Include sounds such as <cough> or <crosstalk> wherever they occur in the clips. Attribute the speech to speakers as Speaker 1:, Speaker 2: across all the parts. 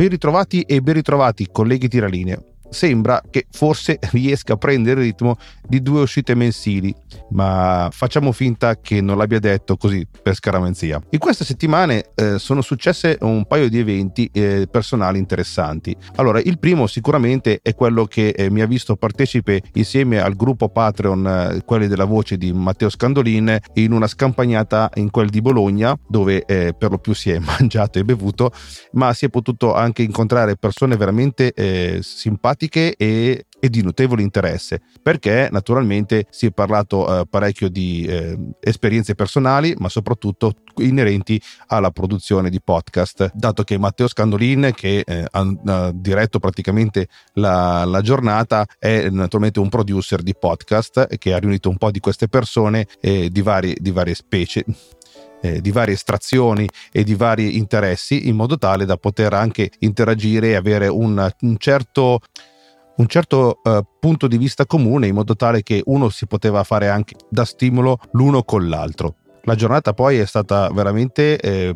Speaker 1: Ben ritrovati e ben ritrovati colleghi tiralinee sembra che forse <laughs> riesca a prendere il ritmo di due uscite mensili, ma facciamo finta che non l'abbia detto così per scaramanzia. In queste settimane eh, sono successe un paio di eventi eh, personali interessanti. Allora, il primo sicuramente è quello che eh, mi ha visto partecipe insieme al gruppo Patreon, eh, quelli della voce di Matteo Scandolin, in una scampagnata in quel di Bologna, dove eh, per lo più si è <laughs> mangiato e bevuto, ma si è potuto anche incontrare persone veramente eh, simpatiche pratiche e, e, di notevole interesse, perché naturalmente si è parlato eh, parecchio di eh, esperienze personali, ma soprattutto inerenti alla produzione di podcast, dato che Matteo Scandolin, che eh, ha, ha, diretto praticamente la, la, giornata, è naturalmente un producer di podcast che ha riunito un po' di queste persone di, vari, di varie specie eh, di varie estrazioni e di vari interessi in modo tale da poter anche interagire e avere un, un certo un certo eh, punto di vista comune in modo tale che uno si poteva fare anche da stimolo l'uno con l'altro. La giornata poi è stata veramente eh,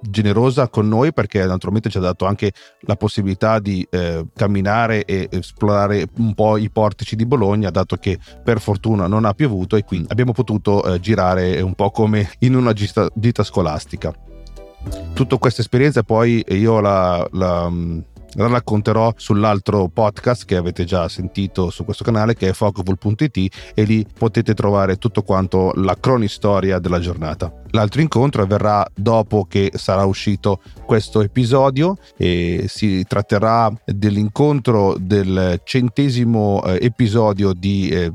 Speaker 1: generosa con noi perché naturalmente ci ha dato anche la possibilità di eh, camminare e esplorare un po' i portici di Bologna dato che per fortuna non ha piovuto e quindi abbiamo potuto eh, girare un po' come in una gita, gita scolastica. Tutta questa esperienza poi io la, la la racconterò sull'altro podcast che avete già sentito su questo canale che è focovol.it e lì potete trovare tutto quanto la cronistoria della giornata. L'altro incontro avverrà dopo che sarà uscito questo episodio e si tratterà dell'incontro del centesimo eh, episodio di eh,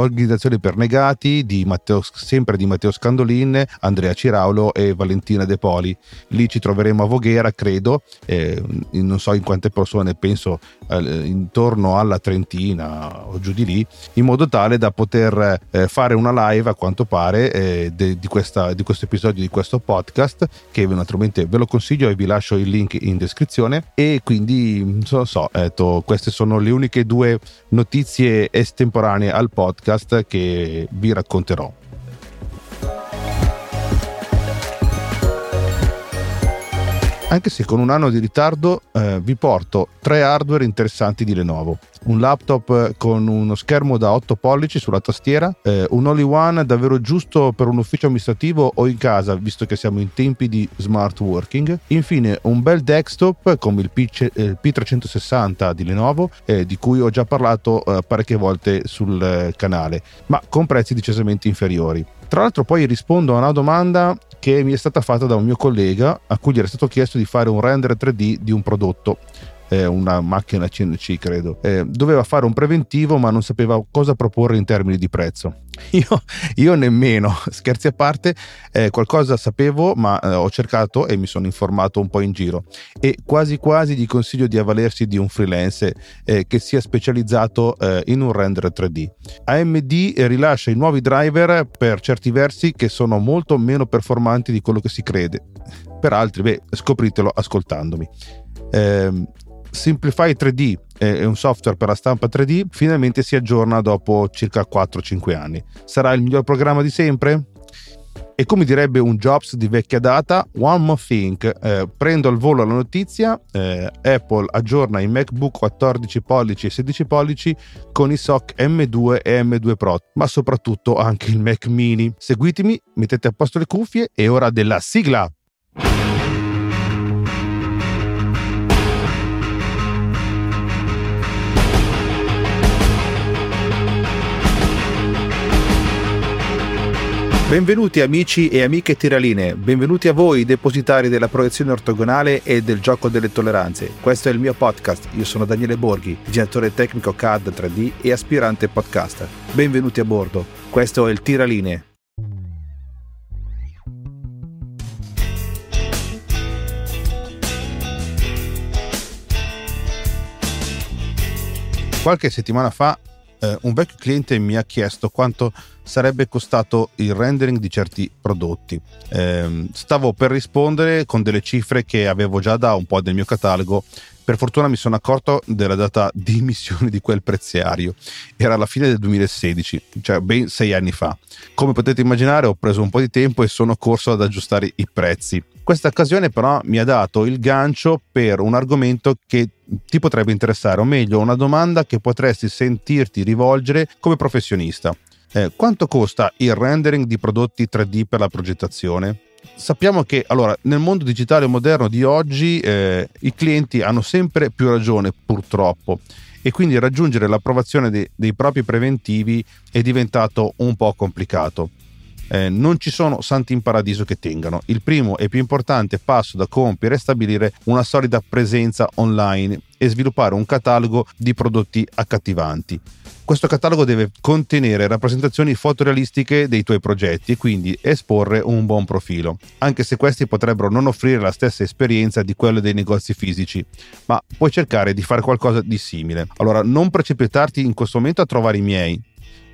Speaker 1: Organizzazione per Negati, di Matteo, sempre di Matteo Scandolin, Andrea Ciraulo e Valentina De Poli. Lì ci troveremo a Voghera, credo, eh, non so in quante persone, penso eh, intorno alla trentina o giù di lì, in modo tale da poter eh, fare una live a quanto pare eh, de, di, questa, di, questo episodio di questo podcast, che naturalmente ve lo consiglio e vi lascio il link in descrizione. E quindi, non so, so ecco, queste sono le uniche due notizie estemporanee al podcast che vi racconterò. Anche se con un anno di ritardo eh, vi porto tre hardware interessanti di Lenovo. Un laptop con uno schermo da 8 pollici sulla tastiera, eh, un all-in-one davvero giusto per un ufficio amministrativo o in casa, visto che siamo in tempi di smart working. Infine un bel desktop come il, P- il P360 di Lenovo, eh, di cui ho già parlato eh, parecchie volte sul eh, canale, ma con prezzi decisamente inferiori. Tra l'altro poi rispondo a una domanda che mi è stata fatta da un mio collega a cui gli era stato chiesto di fare un render 3D di un prodotto eh, una macchina CNC credo, eh, doveva fare un preventivo ma non sapeva cosa proporre in termini di prezzo. <laughs> Io, io nemmeno, scherzi a parte, eh, qualcosa sapevo ma eh, ho cercato e mi sono informato un po' in giro e quasi quasi gli consiglio di avvalersi di un freelance eh, che sia specializzato eh, in un render 3D. AMD rilascia i nuovi driver per certi versi che sono molto meno performanti di quello che si crede. Per altri, beh, scopritelo ascoltandomi. Eh, Simplify 3D è un software per la stampa 3D, finalmente si aggiorna dopo circa 4-5 anni. Sarà il miglior programma di sempre? E come direbbe un Jobs di vecchia data, one more thing, eh, prendo al volo la notizia, eh, Apple aggiorna i MacBook 14 pollici e 16 pollici con i SOC M2 e M2 Pro, ma soprattutto anche il Mac mini. Seguitemi, mettete a posto le cuffie e ora della sigla! Benvenuti amici e amiche tiraline, benvenuti a voi depositari della proiezione ortogonale e del gioco delle tolleranze. Questo è il mio podcast, io sono Daniele Borghi, disegnatore tecnico CAD 3D e aspirante podcaster. Benvenuti a bordo, questo è il Tiraline. Qualche settimana fa eh, un vecchio cliente mi ha chiesto quanto sarebbe costato il rendering di certi prodotti. Eh, stavo per rispondere con delle cifre che avevo già da un po' del mio catalogo. Per fortuna mi sono accorto della data di emissione di quel preziario. Era la fine del 2016, cioè ben sei anni fa. Come potete immaginare ho preso un po' di tempo e sono corso ad aggiustare i prezzi Questa occasione però mi ha dato il gancio per un argomento che ti potrebbe interessare, o meglio una domanda che potresti sentirti rivolgere come professionista. Eh, quanto costa il rendering di prodotti 3D per la progettazione? Sappiamo che allora, nel mondo digitale moderno di oggi eh, i clienti hanno sempre più ragione purtroppo e quindi raggiungere l'approvazione de- dei propri preventivi è diventato un po' complicato. Eh, non ci sono santi in paradiso che tengano. Il primo e più importante passo da compiere è stabilire una solida presenza online e sviluppare un catalogo di prodotti accattivanti. Questo catalogo deve contenere rappresentazioni fotorealistiche dei tuoi progetti e quindi esporre un buon profilo, anche se questi potrebbero non offrire la stessa esperienza di quelle dei negozi fisici, ma puoi cercare di fare qualcosa di simile. Allora, non precipitarti in questo momento a trovare i miei,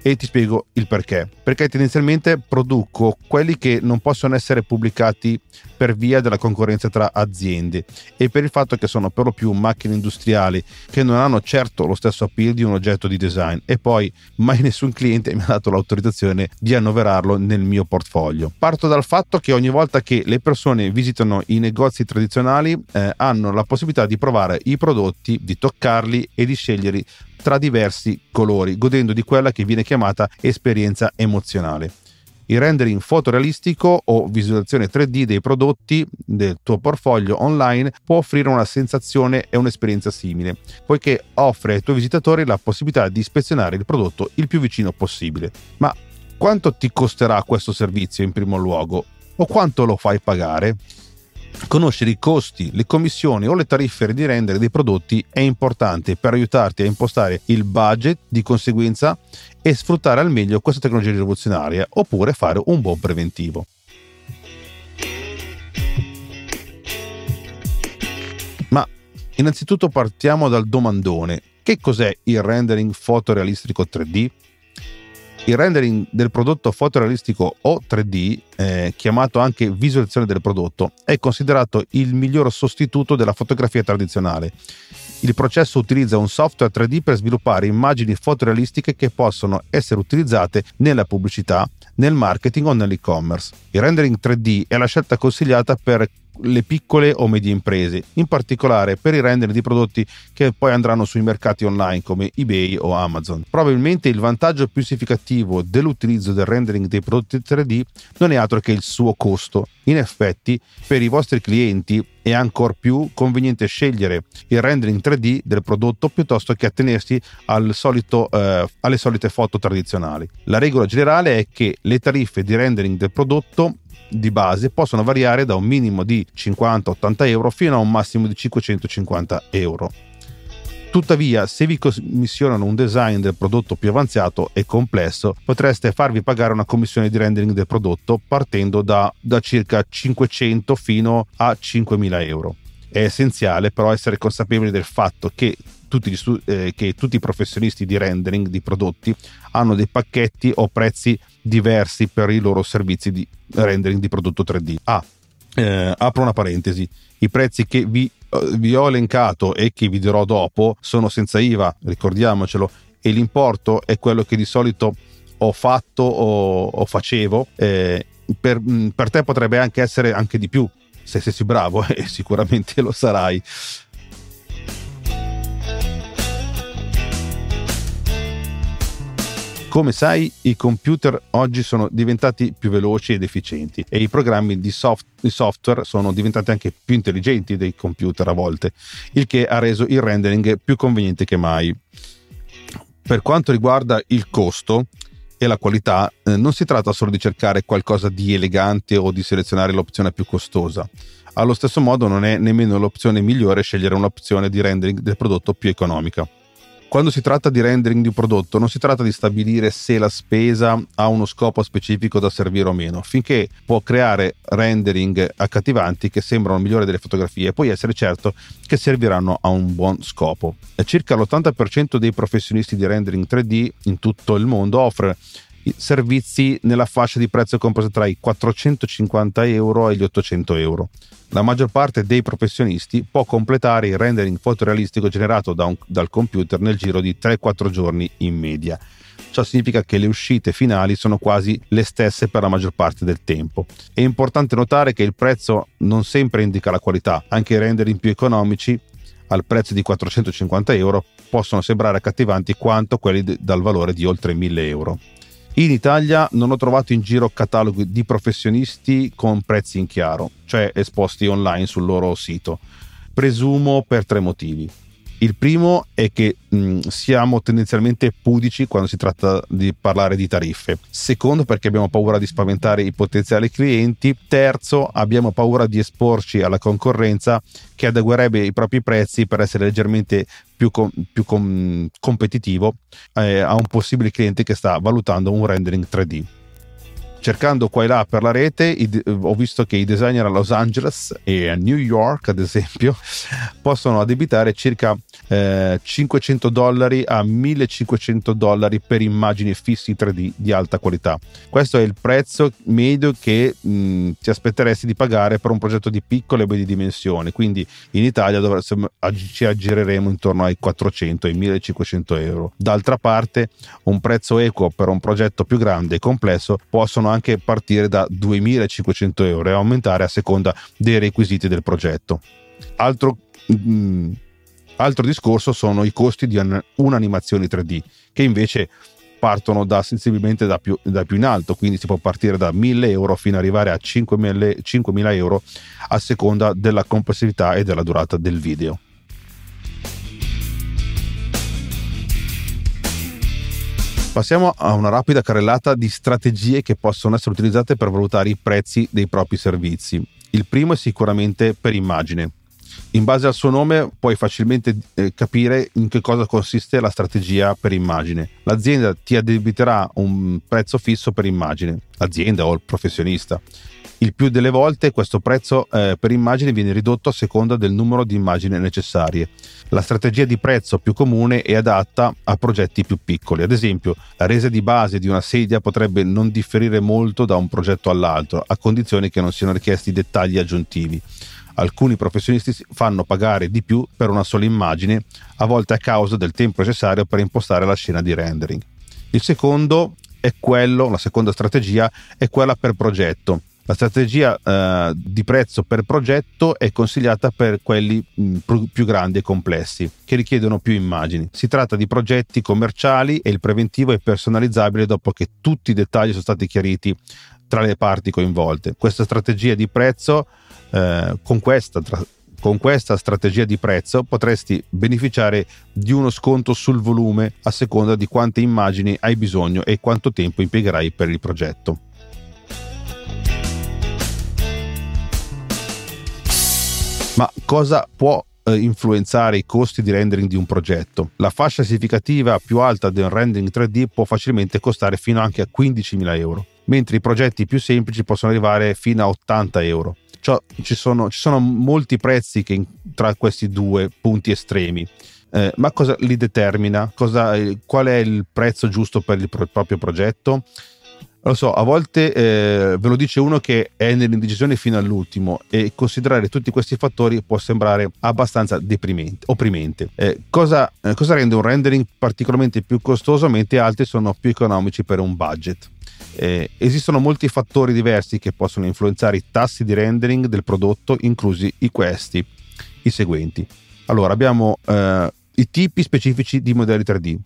Speaker 1: e ti spiego il perché. Perché tendenzialmente produco quelli che non possono essere pubblicati per via della concorrenza tra aziende e per il fatto che sono per lo più macchine industriali che non hanno certo lo stesso appeal di un oggetto di design e poi mai <laughs> nessun cliente mi ha dato l'autorizzazione di annoverarlo nel mio portfolio. Parto dal fatto che ogni volta che le persone visitano i negozi tradizionali eh, hanno la possibilità di provare i prodotti, di toccarli e di scegliere tra diversi colori, godendo di quella che viene chiamata esperienza emozionale. Il rendering fotorealistico o visualizzazione 3D dei prodotti del tuo portfolio online può offrire una sensazione e un'esperienza simile, poiché offre ai tuoi visitatori la possibilità di ispezionare il prodotto il più vicino possibile. Ma quanto ti costerà questo servizio in primo luogo? O quanto lo fai pagare? Conoscere i costi, le commissioni o le tariffe di rendere dei prodotti è importante per aiutarti a impostare il budget di conseguenza e sfruttare al meglio questa tecnologia rivoluzionaria oppure fare un buon preventivo. Ma innanzitutto partiamo dal domandone. Che cos'è il rendering fotorealistico 3D? Il rendering del prodotto fotorealistico o 3D, eh, chiamato anche visualizzazione del prodotto, è considerato il miglior sostituto della fotografia tradizionale. Il processo utilizza un software 3D per sviluppare immagini fotorealistiche che possono essere utilizzate nella pubblicità, nel marketing o nell'e-commerce. Il rendering 3D è la scelta consigliata per le piccole o medie imprese, in particolare per i render di prodotti che poi andranno sui mercati online come eBay o Amazon. Probabilmente il vantaggio più significativo dell'utilizzo del rendering dei prodotti 3D non è altro che il suo costo. In effetti, per i vostri clienti è ancora più conveniente scegliere il rendering 3D del prodotto piuttosto che attenersi al solito, eh, alle solite foto tradizionali. La regola generale è che le tariffe di rendering del prodotto di base possono variare da un minimo di 50-80 euro fino a un massimo di 550 euro. Tuttavia, se vi commissionano un design del prodotto più avanzato e complesso, potreste farvi pagare una commissione di rendering del prodotto partendo da, da circa 500 fino a 5000 euro. È essenziale però essere consapevoli del fatto che tutti, eh, che tutti i professionisti di rendering di prodotti hanno dei pacchetti o prezzi diversi per i loro servizi di rendering di prodotto 3D. Ah, eh, apro una parentesi, i prezzi che vi, eh, vi ho elencato e che vi dirò dopo sono senza IVA, ricordiamocelo, e l'importo è quello che di solito ho fatto o, o facevo. Eh, per, per, te potrebbe anche essere anche di più, se sei bravo <laughs> e sicuramente lo sarai. Come sai, i computer oggi sono diventati più veloci ed efficienti e i programmi di, soft, di, software sono diventati anche più intelligenti dei computer a volte, il che ha reso il rendering più conveniente che mai. Per quanto riguarda il costo, e la qualità, eh, non si tratta solo di cercare qualcosa di elegante o di selezionare l'opzione più costosa. Allo stesso modo non è nemmeno l'opzione migliore scegliere un'opzione di rendering del prodotto più economica. Quando si tratta di rendering di un prodotto non si tratta di stabilire se la spesa ha uno scopo specifico da servire o meno, finché può creare rendering accattivanti che sembrano migliori delle fotografie, puoi essere certo che serviranno a un buon scopo. Circa l'80% dei professionisti di rendering 3D in tutto il mondo offre servizi nella fascia di prezzo compresa tra i 450 euro e gli 800 euro. La maggior parte dei professionisti può completare il rendering fotorealistico generato da un, dal computer nel giro di 3-4 giorni in media. Ciò significa che le uscite finali sono quasi le stesse per la maggior parte del tempo. È importante notare che il prezzo non sempre indica la qualità, anche i rendering più economici al prezzo di 450 euro possono sembrare accattivanti quanto quelli dal valore di oltre 1000 euro. In Italia non ho trovato in giro cataloghi di professionisti con prezzi in chiaro, cioè esposti online sul loro sito. Presumo per tre motivi. Il primo è che mh, siamo tendenzialmente pudici quando si tratta di parlare di tariffe. Secondo, perché abbiamo paura di spaventare i potenziali clienti. Terzo, abbiamo paura di esporci alla concorrenza che adeguerebbe i propri prezzi per essere leggermente più, com- più com- competitivo eh, a un possibile cliente che sta valutando un rendering 3D cercando qua e là per la rete i, ho visto che i designer a Los Angeles e a New York ad esempio <laughs> possono addebitare circa eh, 500 dollari a 1500 dollari per immagini fissi 3D di alta qualità. Questo è il prezzo medio che mh, ti aspetteresti di pagare per un progetto di piccole e medie dimensioni. Quindi in Italia dovremmo, ci aggireremo intorno ai 400 ai 1500 euro. D'altra parte un prezzo equo per un progetto più grande e complesso possono anche partire da 2.500 euro e aumentare a seconda dei requisiti del progetto. Altro, mh, mm, altro discorso sono i costi di un'animazione 3D, che invece partono da sensibilmente da più, da più, in alto, quindi si può partire da 1000 euro fino ad arrivare a 5.000 euro a seconda della complessità e della durata del video. Passiamo a una rapida carrellata di strategie che possono essere utilizzate per valutare i prezzi dei propri servizi. Il primo è sicuramente per immagine. In base al suo nome puoi facilmente eh, capire in che cosa consiste la strategia per immagine. L'azienda ti addebiterà un prezzo fisso per immagine, l'azienda o il professionista. Il più delle volte questo prezzo eh, per immagine viene ridotto a seconda del numero di immagini necessarie. La strategia di prezzo più comune è adatta a progetti più piccoli. Ad esempio, la resa di base di una sedia potrebbe non differire molto da un progetto all'altro, a condizione che non siano richiesti dettagli aggiuntivi. Alcuni professionisti fanno pagare di più per una sola immagine, a volte a causa del tempo necessario per impostare la scena di rendering. Il secondo è quello, la seconda strategia è quella per progetto la strategia eh, di prezzo per progetto è consigliata per quelli mh, più grandi e complessi, che richiedono più immagini. Si tratta di progetti commerciali e il preventivo è personalizzabile dopo che tutti i dettagli sono stati chiariti tra le parti coinvolte. Questa strategia di prezzo, eh, con questa tra- con questa strategia di prezzo potresti beneficiare di uno sconto sul volume a seconda di quante immagini hai bisogno e quanto tempo impiegherai per il progetto. Ma cosa può eh, influenzare i costi di rendering di un progetto? La fascia significativa più alta del rendering 3D può facilmente costare fino anche a 15.000 euro, mentre i progetti più semplici possono arrivare fino a 80 euro. Cioè, ci, sono, ci sono molti prezzi che, tra questi due punti estremi. Eh, ma cosa li determina? Cosa, eh, qual è il prezzo giusto per il pro- proprio progetto? Lo so, a volte eh, ve lo dice uno che è nell'indecisione fino all'ultimo e considerare tutti questi fattori può sembrare abbastanza deprimente, opprimente. Eh, cosa, eh, cosa, rende un rendering particolarmente più costoso mentre altri sono più economici per un budget? Eh, esistono molti fattori diversi che possono influenzare i tassi di rendering del prodotto, inclusi i questi, i seguenti. Allora, abbiamo eh, i tipi specifici di modelli 3D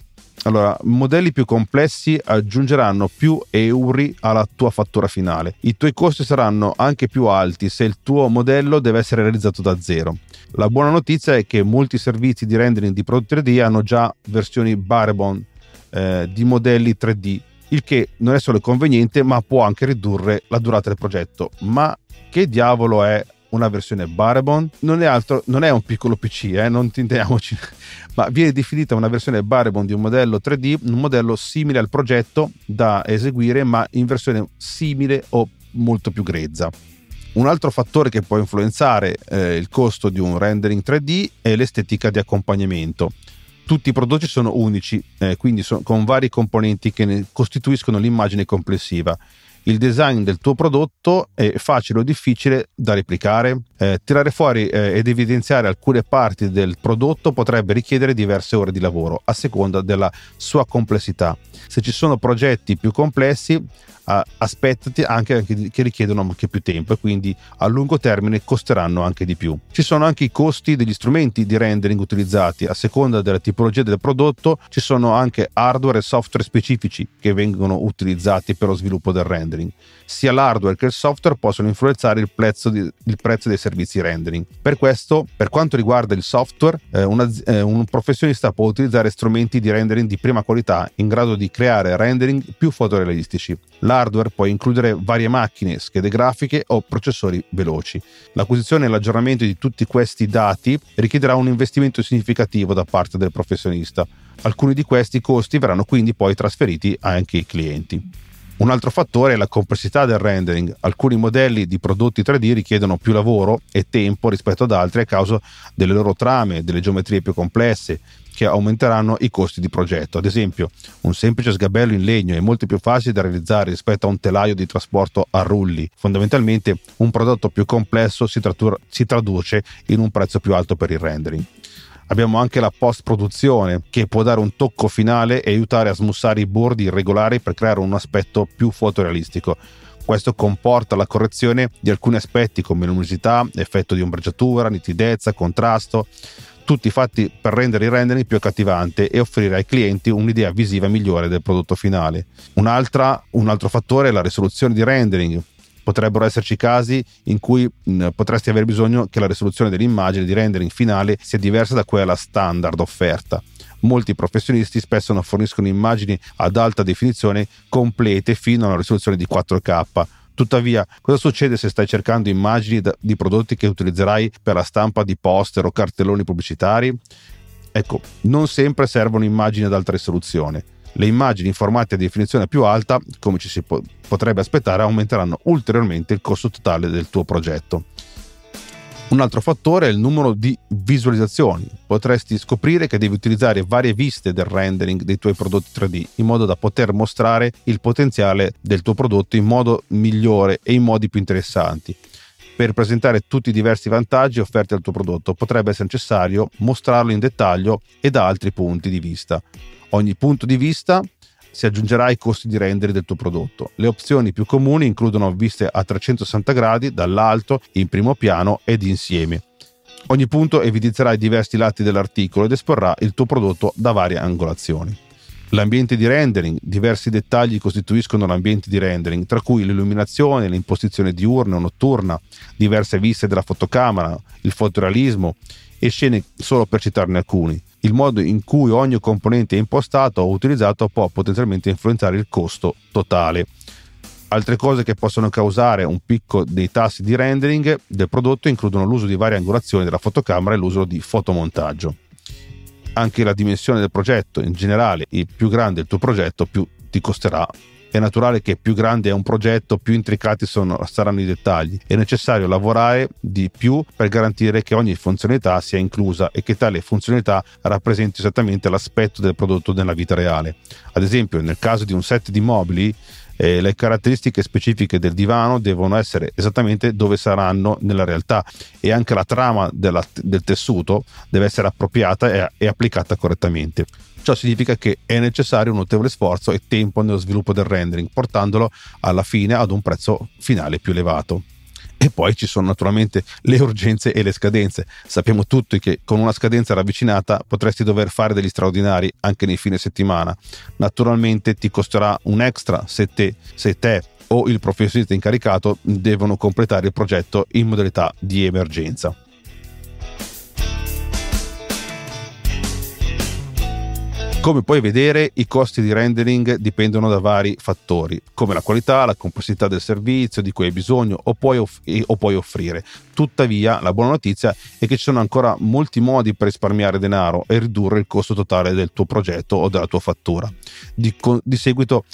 Speaker 1: allora, modelli più complessi aggiungeranno più euro alla tua fattura finale. I tuoi costi saranno anche più alti se il tuo modello deve essere realizzato da zero. La buona notizia è che molti servizi di rendering di prodotti 3D hanno già versioni Barebone eh, di modelli 3D, il che non è solo conveniente ma può anche ridurre la durata del progetto. Ma che diavolo è una versione Barebone? Non è altro, non è un piccolo PC, eh, non intendiamoci <laughs> ma viene definita una versione Barebone di un modello 3D, un modello simile al progetto da eseguire, ma in versione simile o molto più grezza. Un altro fattore che può influenzare eh, il costo di un rendering 3D è l'estetica di accompagnamento. tutti i prodotti sono unici, eh, quindi sono, con vari componenti che ne costituiscono l'immagine complessiva il design del tuo prodotto è facile o difficile da replicare. Eh, tirare fuori eh, ed evidenziare alcune parti del prodotto potrebbe richiedere diverse ore di lavoro a seconda della sua complessità. Se ci sono progetti più complessi, aspettati anche che richiedono anche più tempo e quindi a lungo termine costeranno anche di più. Ci sono anche i costi degli strumenti di rendering utilizzati, a seconda della tipologia del prodotto ci sono anche hardware e software specifici che vengono utilizzati per lo sviluppo del rendering. Sia l'hardware che il software possono influenzare il prezzo, di, il prezzo dei servizi rendering. Per questo, per quanto riguarda il software, eh, una, eh, un professionista può utilizzare strumenti di rendering di prima qualità in grado di creare rendering più fotorealistici. L'hardware può includere varie macchine, schede grafiche o processori veloci. L'acquisizione e l'aggiornamento di tutti questi dati richiederà un investimento significativo da parte del professionista. Alcuni di questi costi verranno quindi poi trasferiti anche ai clienti. Un altro fattore è la complessità del rendering. Alcuni modelli di prodotti 3D richiedono più lavoro e tempo rispetto ad altri a causa delle loro trame, delle geometrie più complesse, che aumenteranno i costi di progetto. Ad esempio, un semplice sgabello in legno è molto più facile da realizzare rispetto a un telaio di trasporto a rulli. Fondamentalmente, un prodotto più complesso si, tradu- si traduce in un prezzo più alto per il rendering. Abbiamo anche la post produzione che può dare un tocco finale e aiutare a smussare i bordi irregolari per creare un aspetto più fotorealistico. Questo comporta la correzione di alcuni aspetti come luminosità, effetto di ombreggiatura, nitidezza, contrasto tutti fatti per rendere il rendering più accattivante e offrire ai clienti un'idea visiva migliore del prodotto finale. un altro fattore è la risoluzione di rendering. Potrebbero esserci casi in cui mh, potresti avere bisogno che la risoluzione dell'immagine di rendering finale sia diversa da quella standard offerta. Molti professionisti spesso non forniscono immagini ad alta definizione complete fino a una risoluzione di 4K Tuttavia, cosa succede se stai cercando immagini di prodotti che utilizzerai per la stampa di poster o cartelloni pubblicitari? Ecco, non sempre servono immagini ad alta risoluzione. Le immagini in formati a definizione più alta, come ci si po- potrebbe aspettare, aumenteranno ulteriormente il costo totale del tuo progetto. Un altro fattore è il numero di visualizzazioni. Potresti scoprire che devi utilizzare varie viste del rendering dei tuoi prodotti 3D in modo da poter mostrare il potenziale del tuo prodotto in modo migliore e in modi più interessanti. Per presentare tutti i diversi vantaggi offerti al tuo prodotto potrebbe essere necessario mostrarlo in dettaglio e da altri punti di vista. Ogni punto di vista si aggiungerà ai costi di rendere del tuo prodotto. Le opzioni più comuni includono viste a 360 gradi, dall'alto, in primo piano ed insieme. Ogni punto evidenzierà i diversi lati dell'articolo ed esporrà il tuo prodotto da varie angolazioni. L'ambiente di rendering, diversi dettagli costituiscono l'ambiente di rendering, tra cui l'illuminazione, l'imposizione diurna o notturna, diverse viste della fotocamera, il fotorealismo e scene solo per citarne alcuni il modo in cui ogni componente è impostato o utilizzato può potenzialmente influenzare il costo totale. Altre cose che possono causare un picco dei tassi di rendering del prodotto includono l'uso di varie angolazioni della fotocamera e l'uso di fotomontaggio. Anche la dimensione del progetto in generale, più grande il tuo progetto, più ti costerà è naturale che più grande è un progetto, più intricati sono, saranno i dettagli. È necessario lavorare di più per garantire che ogni funzionalità sia inclusa e che tale funzionalità rappresenti esattamente l'aspetto del prodotto nella vita reale. Ad esempio, nel caso di un set di mobili, eh, le caratteristiche specifiche del divano devono essere esattamente dove saranno nella realtà e anche la trama della, del tessuto deve essere appropriata e, e applicata correttamente. Ciò significa che è necessario un notevole sforzo e tempo nello sviluppo del rendering, portandolo alla fine ad un prezzo finale più elevato. E poi ci sono naturalmente le urgenze e le scadenze. Sappiamo tutti che con una scadenza ravvicinata potresti dover fare degli straordinari anche nei fine settimana. Naturalmente ti costerà un extra se te, se te o il professionista incaricato devono completare il progetto in modalità di emergenza. Come puoi vedere, i costi di rendering dipendono da vari fattori, come la qualità, la complessità del servizio di cui hai bisogno o puoi, off- o puoi offrire. Tuttavia, la buona notizia è che ci sono ancora molti modi per risparmiare denaro e ridurre il costo totale del tuo progetto o della tua fattura. Di, di seguito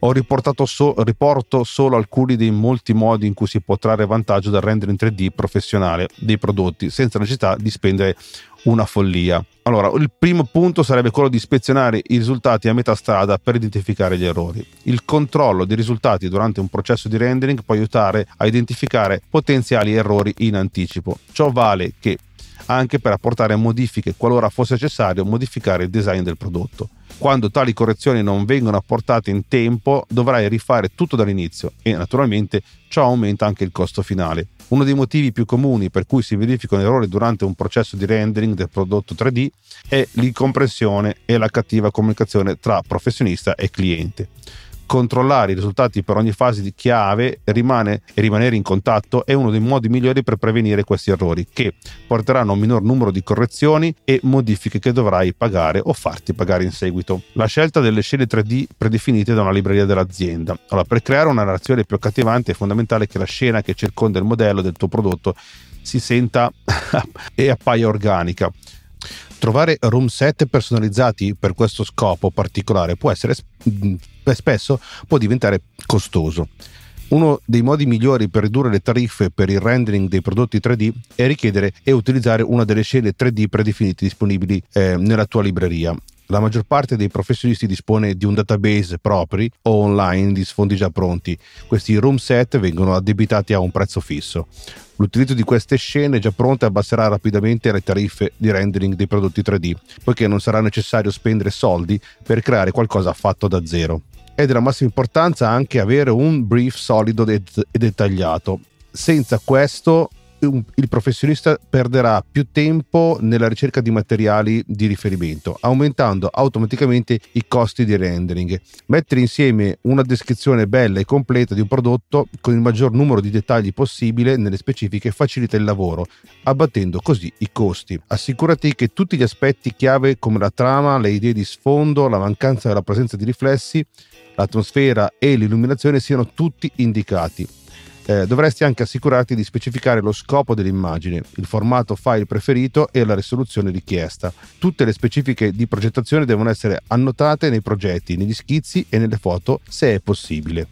Speaker 1: Ho riportato so, riporto solo alcuni dei molti modi in cui si può trarre vantaggio dal rendering 3D professionale dei prodotti senza necessità di spendere una follia. Allora, il primo punto sarebbe quello di ispezionare i risultati a metà strada per identificare gli errori. Il controllo dei risultati durante un processo di rendering può aiutare a identificare potenziali errori in anticipo. Ciò vale che anche per apportare modifiche qualora fosse necessario modificare il design del prodotto. Quando tali correzioni non vengono apportate in tempo dovrai rifare tutto dall'inizio e naturalmente ciò aumenta anche il costo finale. Uno dei motivi più comuni per cui si verificano errori durante un processo di rendering del prodotto 3D è l'incomprensione e la cattiva comunicazione tra professionista e cliente controllare i risultati per ogni fase di chiave rimane, e rimanere in contatto è uno dei modi migliori per prevenire questi errori che porteranno a un minor numero di correzioni e modifiche che dovrai pagare o farti pagare in seguito. La scelta delle scene 3D predefinite da una libreria dell'azienda. Allora, per creare una narrazione più accattivante è fondamentale che la scena che circonda il modello del tuo prodotto si senta <laughs> e appaia organica. Trovare room set personalizzati per questo scopo particolare può essere spesso può diventare costoso. Uno dei modi migliori per ridurre le tariffe per il rendering dei prodotti 3D è richiedere e utilizzare una delle scene 3D predefinite disponibili eh, nella tua libreria. La maggior parte dei professionisti dispone di un database propri o online di sfondi già pronti. Questi room set vengono addebitati a un prezzo fisso. L'utilizzo di queste scene già pronte abbasserà rapidamente le tariffe di rendering dei prodotti 3D, poiché non sarà necessario spendere soldi per creare qualcosa fatto da zero. È della massima importanza anche avere un brief solido e dettagliato. Senza questo il professionista perderà più tempo nella ricerca di materiali di riferimento, aumentando automaticamente i costi di rendering. Mettere insieme una descrizione bella e completa di un prodotto con il maggior numero di dettagli possibile nelle specifiche facilita il lavoro, abbattendo così i costi. Assicurati che tutti gli aspetti chiave come la trama, le idee di sfondo, la mancanza della presenza di riflessi, l'atmosfera e l'illuminazione siano tutti indicati eh, dovresti anche assicurarti di specificare lo scopo dell'immagine, il formato file preferito e la risoluzione richiesta. Tutte le specifiche di progettazione devono essere annotate nei progetti, negli schizzi e nelle foto se è possibile.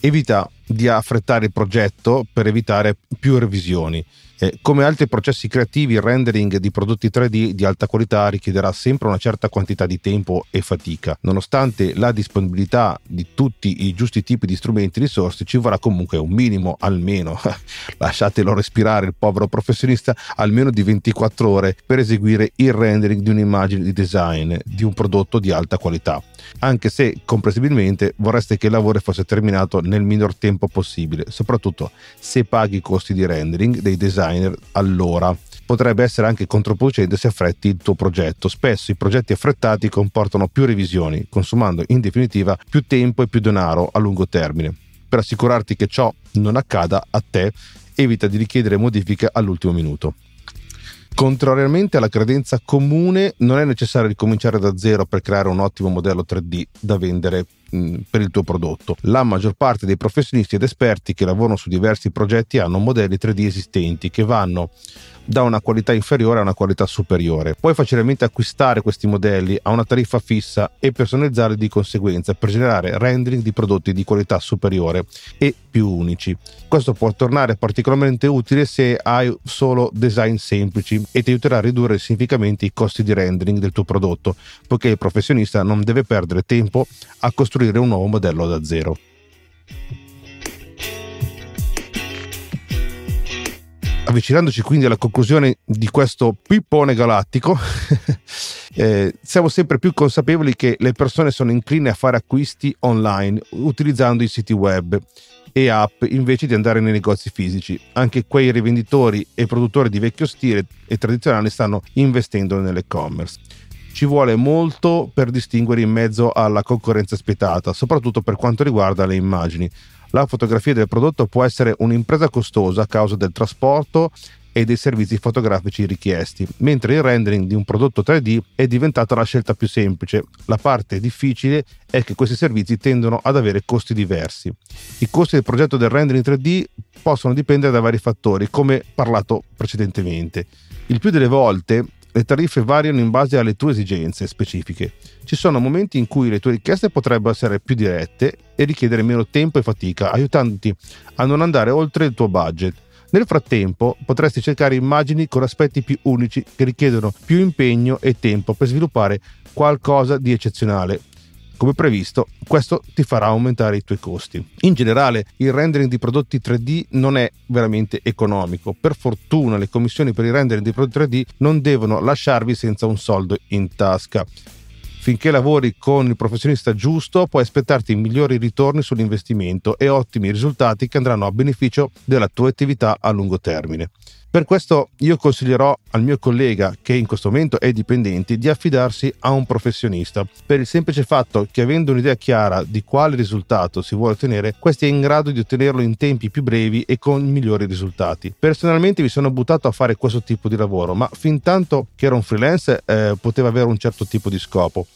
Speaker 1: Evita di affrettare il progetto per evitare più revisioni. Eh, come altri processi creativi, il rendering di prodotti 3D di alta qualità richiederà sempre una certa quantità di tempo e fatica. Nonostante la disponibilità di tutti i giusti tipi di strumenti e risorse, ci vorrà comunque un minimo almeno, <laughs> lasciatelo respirare il povero professionista, almeno di 24 ore per eseguire il rendering di un'immagine di design di un prodotto di alta qualità. Anche se comprensibilmente vorreste che il lavoro fosse terminato nel minor tempo possibile, soprattutto se paghi i costi di rendering dei design designer allora. Potrebbe essere anche controproducente se affretti il tuo progetto. Spesso i progetti affrettati comportano più revisioni, consumando in definitiva più tempo e più denaro a lungo termine. Per assicurarti che ciò non accada a te, evita di richiedere modifiche all'ultimo minuto. Contrariamente alla credenza comune, non è necessario ricominciare da zero per creare un ottimo modello 3D da vendere per il tuo prodotto. La maggior parte dei professionisti ed esperti che lavorano su diversi progetti hanno modelli 3D esistenti che vanno da una qualità inferiore a una qualità superiore. Puoi facilmente acquistare questi modelli a una tariffa fissa e personalizzarli di conseguenza per generare rendering di prodotti di qualità superiore e più unici. Questo può tornare particolarmente utile se hai solo design semplici e ti aiuterà a ridurre significativamente i costi di rendering del tuo prodotto, poiché il professionista non deve perdere tempo a costruire un nuovo modello da zero. avvicinandoci quindi alla conclusione di questo pippone galattico, <laughs> eh, siamo sempre più consapevoli che le persone sono incline a fare acquisti online utilizzando i siti web e app invece di andare nei negozi fisici. Anche quei rivenditori e produttori di vecchio stile e tradizionali stanno investendo nell'e-commerce. Ci vuole molto per distinguere in mezzo alla concorrenza spietata, soprattutto per quanto riguarda le immagini la fotografia del prodotto può essere un'impresa costosa a causa del trasporto e dei servizi fotografici richiesti, mentre il rendering di un prodotto 3D è diventata la scelta più semplice. La parte difficile è che questi servizi tendono ad avere costi diversi. I costi del progetto del rendering 3D possono dipendere da vari fattori, come parlato precedentemente. Il più delle volte le tariffe variano in base alle tue esigenze specifiche. Ci sono momenti in cui le tue richieste potrebbero essere più dirette e richiedere meno tempo e fatica, aiutandoti a non andare oltre il tuo budget. Nel frattempo potresti cercare immagini con aspetti più unici che richiedono più impegno e tempo per sviluppare qualcosa di eccezionale. Come previsto, questo ti farà aumentare i tuoi costi. In generale, il rendering di prodotti 3D non è veramente economico. Per fortuna, le commissioni per il rendering di prodotti 3D non devono lasciarvi senza un soldo in tasca finché lavori con il professionista giusto puoi aspettarti migliori ritorni sull'investimento e ottimi risultati che andranno a beneficio della tua attività a lungo termine. Per questo io consiglierò al mio collega che in questo momento è dipendente di affidarsi a un professionista per il semplice fatto che avendo un'idea chiara di quale risultato si vuole ottenere, questi è in grado di ottenerlo in tempi più brevi e con migliori risultati. Personalmente mi sono buttato a fare questo tipo di lavoro, ma fin tanto che ero un freelance eh, poteva avere un certo tipo di scopo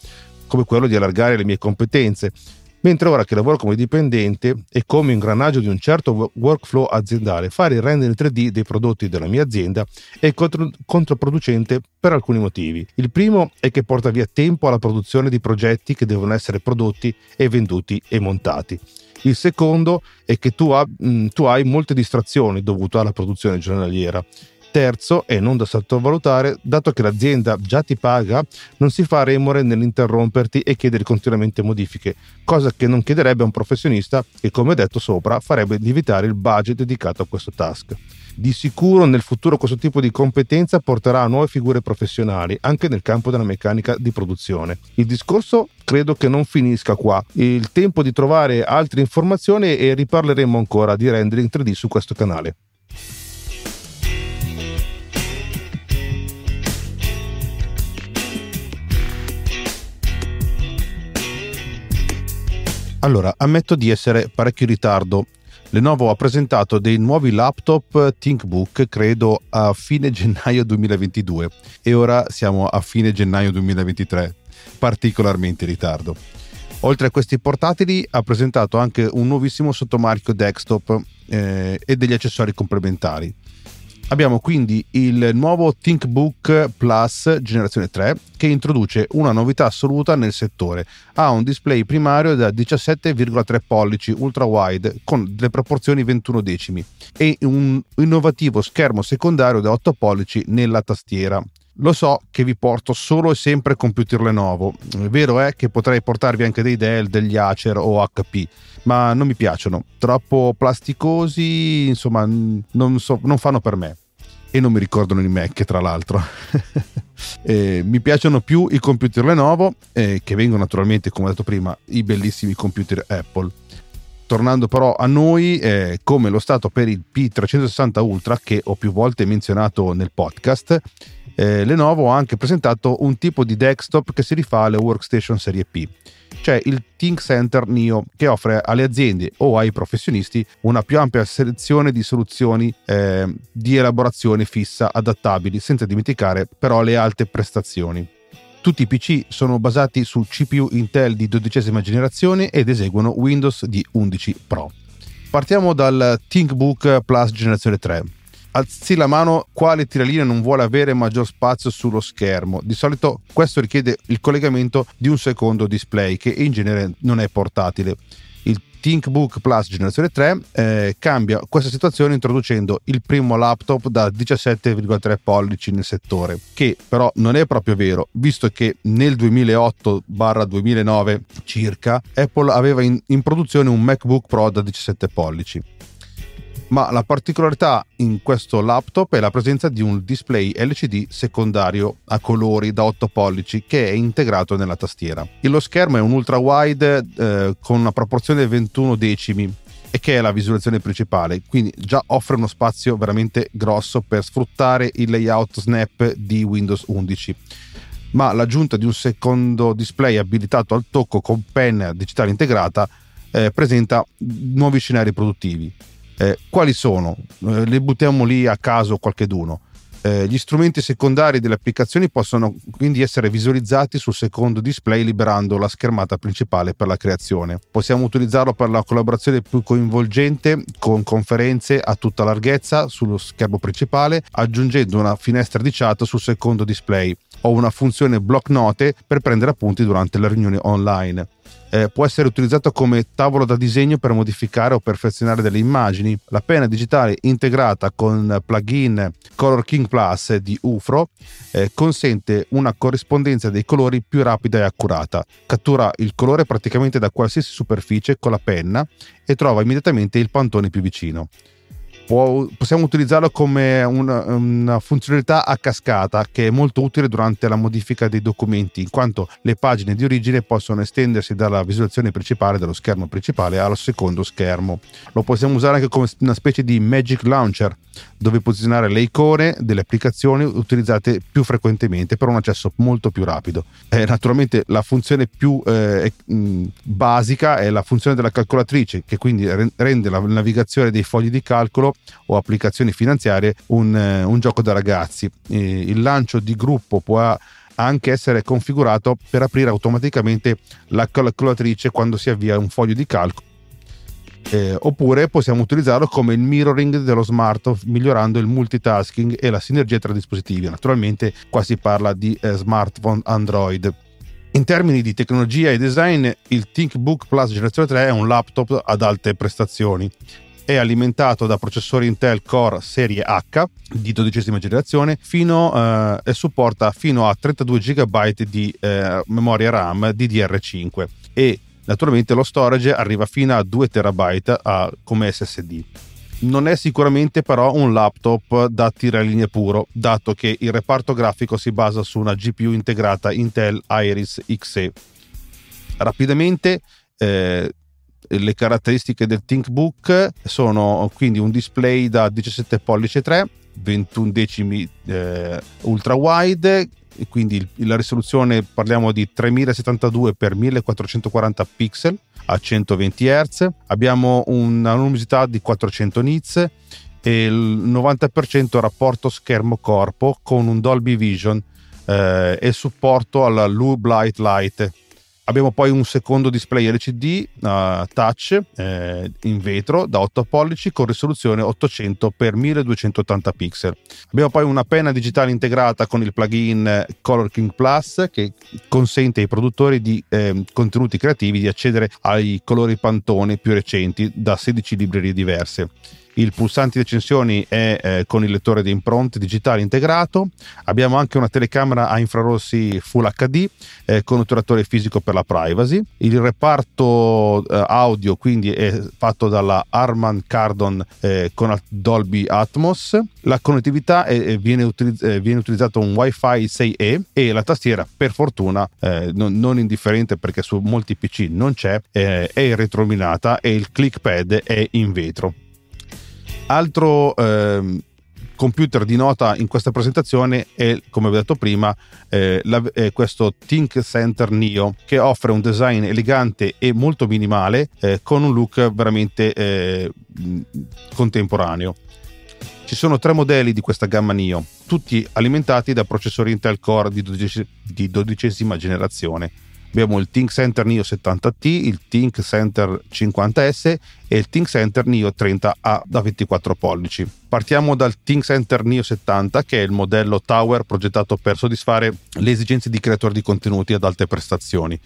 Speaker 1: come quello di allargare le mie competenze mentre ora che lavoro come dipendente e come ingranaggio di un certo workflow aziendale, fare il rendering 3D dei prodotti della mia azienda è contro- controproducente per alcuni motivi. Il primo è che porta via tempo alla produzione di progetti che devono essere prodotti e venduti e montati. Il secondo è che tu, ha, mh, tu hai molte distrazioni dovute alla produzione giornaliera Terzo, e non da sottovalutare, dato che l'azienda già ti paga, non si fa remore nell'interromperti e chiedere continuamente modifiche, cosa che non chiederebbe a un professionista che, come detto sopra, farebbe lievitare il budget dedicato a questo task. Di sicuro nel futuro questo tipo di competenza porterà a nuove figure professionali anche nel campo della meccanica di produzione. Il discorso credo che non finisca qua. Il tempo di trovare altre informazioni e riparleremo ancora di rendering 3D su questo canale. Allora, ammetto di essere parecchio in ritardo. Lenovo ha presentato dei nuovi laptop ThinkBook, credo a fine gennaio 2022 e ora siamo a fine gennaio 2023, particolarmente in ritardo. Oltre a questi portatili ha presentato anche un nuovissimo sottomarchio desktop eh, e degli accessori complementari. Abbiamo quindi il nuovo ThinkBook Plus generazione 3 che introduce una novità assoluta nel settore. Ha un display primario da 17,3 pollici ultra wide con delle proporzioni 21 decimi e un innovativo schermo secondario da 8 pollici nella tastiera. Lo so che vi porto solo e sempre computer Lenovo, il vero è che potrei portarvi anche dei Dell, degli Acer o HP, ma non mi piacciono, troppo plasticosi, insomma non, so, non fanno per me e non mi ricordano i Mac tra l'altro. <laughs> eh, mi piacciono più i computer Lenovo eh, che vengono naturalmente come ho detto prima i bellissimi computer Apple. Tornando però a noi, eh, come lo stato per il P360 Ultra che ho più volte menzionato nel podcast, eh, Lenovo ha anche presentato un tipo di desktop che si rifà alle workstation serie P. C'è il Think Center NIO che offre alle aziende o ai professionisti una più ampia selezione di soluzioni eh, di elaborazione fissa adattabili, senza dimenticare però le alte prestazioni. Tutti i PC sono basati su CPU Intel di dodicesima generazione ed eseguono Windows di 11 Pro. Partiamo dal ThinkBook Plus generazione 3 alzi la mano quale tiralinea non vuole avere maggior spazio sullo schermo. Di solito questo richiede il collegamento di un secondo display che in genere non è portatile. Il ThinkBook Plus generazione 3 eh, cambia questa situazione introducendo il primo laptop da 17,3 pollici nel settore, che però non è proprio vero, visto che nel 2008-2009 circa Apple aveva in, in produzione un MacBook Pro da 17 pollici ma la particolarità in questo laptop è la presenza di un display LCD secondario a colori da 8 pollici che è integrato nella tastiera. lo schermo è un ultra wide eh, con una proporzione 21 decimi e che è la visualizzazione principale, quindi già offre uno spazio veramente grosso per sfruttare il layout snap di Windows 11 ma l'aggiunta di un secondo display abilitato al tocco con penna digitale integrata eh, presenta nuovi scenari produttivi. Eh, quali sono? Eh, le buttiamo lì a caso qualche d'uno. Eh, gli strumenti secondari delle applicazioni possono quindi essere visualizzati sul secondo display liberando la schermata principale per la creazione. Possiamo utilizzarlo per la collaborazione più coinvolgente con conferenze a tutta larghezza sullo schermo principale aggiungendo una finestra di chat sul secondo display o una funzione block note per prendere appunti durante le riunioni online eh, può essere utilizzato come tavolo da disegno per modificare o perfezionare delle immagini. La penna digitale integrata con plugin Color King Plus di UFRO eh, consente una corrispondenza dei colori più rapida e accurata. Cattura il colore praticamente da qualsiasi superficie con la penna e trova immediatamente il pantone più vicino può, possiamo utilizzarlo come una, una, funzionalità a cascata che è molto utile durante la modifica dei documenti, in quanto le pagine di origine possono estendersi dalla visualizzazione principale, dallo schermo principale, al secondo schermo. Lo possiamo usare anche come una specie di Magic Launcher, dove posizionare le icone delle applicazioni utilizzate più frequentemente per un accesso molto più rapido. Eh, naturalmente la funzione più eh, basica è la funzione della calcolatrice, che quindi rende la navigazione dei fogli di calcolo o applicazioni finanziarie un, eh, un gioco da ragazzi. Il lancio di gruppo può anche essere configurato per aprire automaticamente la calcolatrice quando si avvia un foglio di calcolo. Eh, oppure possiamo utilizzarlo come il mirroring dello smartphone migliorando il multitasking e la sinergia tra dispositivi. Naturalmente qua si parla di eh, smartphone Android. In termini di tecnologia e design, il ThinkBook Plus generazione 3 è un laptop ad alte prestazioni è alimentato da processori Intel Core serie H di dodicesima generazione fino, eh, e supporta fino a 32 GB di eh, memoria RAM DDR5 e naturalmente lo storage arriva fino a 2 TB come SSD. Non è sicuramente però un laptop da tiralinea puro, dato che il reparto grafico si basa su una GPU integrata Intel Iris Xe. Rapidamente eh, le caratteristiche del ThinkBook sono quindi un display da 17 pollice 3, 21 decimi eh, ultra wide, quindi la risoluzione parliamo di 3072 x 1440 pixel a 120 Hz, abbiamo una luminosità di 400 nits e il 90% rapporto schermo-corpo con un Dolby Vision eh, e supporto alla Blue Light Light Abbiamo poi un secondo display LCD uh, touch eh, in vetro da 8 pollici con risoluzione 800 x 1280 pixel. Abbiamo poi una penna digitale integrata con il plugin Color King Plus che consente ai produttori di eh, contenuti creativi di accedere ai colori pantone più recenti da 16 librerie diverse il pulsante di accensioni è eh, con il lettore di impronte digitale integrato, abbiamo anche una telecamera a infrarossi Full HD eh, con otturatore fisico per la privacy, il reparto eh, audio quindi è fatto dalla Harman Kardon eh, con Dolby Atmos, la connettività è, viene, utilizz- eh, viene, utilizzato un WiFi 6E e la tastiera per fortuna eh, non, non, indifferente perché su molti PC non c'è, è retroilluminata e il clickpad è in vetro. Altro eh, computer di nota in questa presentazione è, come ho detto prima, eh, la, eh, questo Think Center Neo che offre un design elegante e molto minimale eh, con un look veramente eh, contemporaneo. Ci sono tre modelli di questa gamma Neo, tutti alimentati da processori Intel Core di dodicesima generazione abbiamo il Think Center Neo 70T, il Think Center 50S e il Think Center Neo 30A da 24 pollici. Partiamo dal Think Center Neo 70 che è il modello Tower progettato per soddisfare le esigenze di creatori di contenuti ad alte prestazioni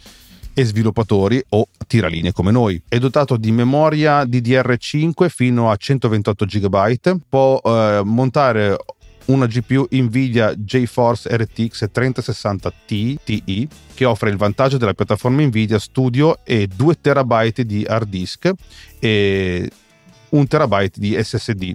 Speaker 1: e sviluppatori o tiralinee come noi. È dotato di memoria DDR5 fino a 128 GB, può eh, montare una GPU Nvidia GeForce RTX 3060 Ti Ti che offre il vantaggio della piattaforma Nvidia Studio e 2 TB di hard disk e 1 TB di SSD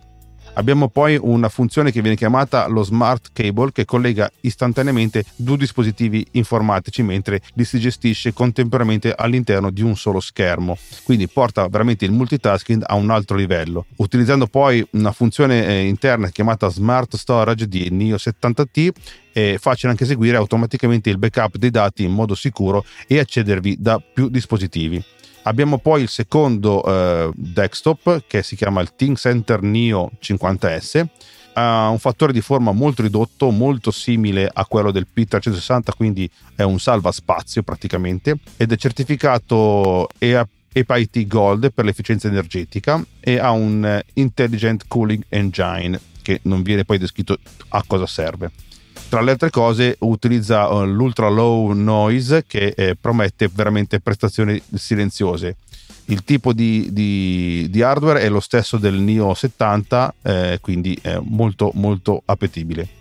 Speaker 1: Abbiamo poi una funzione che viene chiamata lo Smart Cable che collega istantaneamente due dispositivi informatici mentre li si gestisce contemporaneamente all'interno di un solo schermo. Quindi porta veramente il multitasking a un altro livello. Utilizzando poi una funzione eh, interna chiamata Smart Storage di Neo 70T è facile anche eseguire automaticamente il backup dei dati in modo sicuro e accedervi da più dispositivi. Abbiamo poi il secondo eh, desktop che si chiama il Think Center Neo 50S. ha un fattore di forma molto ridotto, molto simile a quello del P360, quindi è un salvaspazio praticamente, ed è certificato EPIT Gold per l'efficienza energetica e ha un Intelligent Cooling Engine che non viene poi descritto a cosa serve. Tra le altre cose utilizza uh, l'ultra low noise che eh, promette veramente prestazioni silenziose. Il tipo di, di, di, hardware è lo stesso del NIO 70, eh, quindi è molto molto appetibile.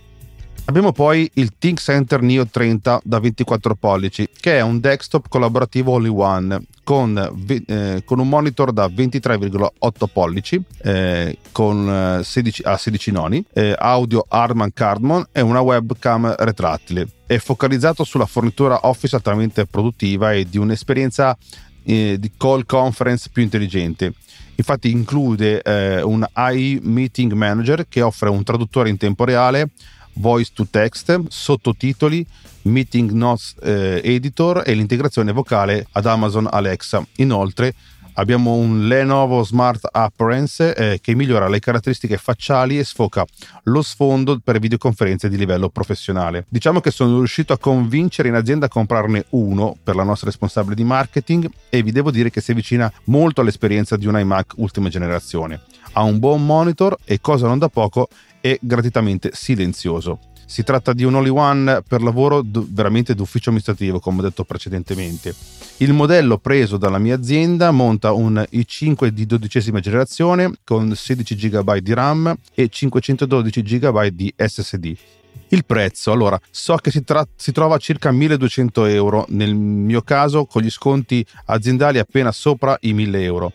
Speaker 1: Abbiamo poi il Think Center Neo 30 da 24 pollici, che è un desktop collaborativo all-in-one con, eh, con, un monitor da 23,8 pollici eh, con 16, a 16 noni, eh, audio Harman Kardon e una webcam retrattile. È focalizzato sulla fornitura Office altamente produttiva e di un'esperienza eh, di call conference più intelligente. Infatti include eh, un AI Meeting Manager che offre un traduttore in tempo reale, voice to text, sottotitoli, meeting notes eh, editor e l'integrazione vocale ad Amazon Alexa. Inoltre abbiamo un Lenovo Smart Appearance eh, che migliora le caratteristiche facciali e sfoca lo sfondo per videoconferenze di livello professionale. Diciamo che sono riuscito a convincere in azienda a comprarne uno per la nostra responsabile di marketing e vi devo dire che si avvicina molto all'esperienza di un iMac ultima generazione. Ha un buon monitor e cosa non da poco è gratuitamente silenzioso. Si tratta di un all-in-one per lavoro veramente d'ufficio amministrativo, come ho detto precedentemente. Il modello preso dalla mia azienda monta un i5 di dodicesima generazione con 16 GB di RAM e 512 GB di SSD. Il prezzo, allora, so che si, tra- si, trova a circa 1200 euro, nel mio caso con gli sconti aziendali appena sopra i 1000 euro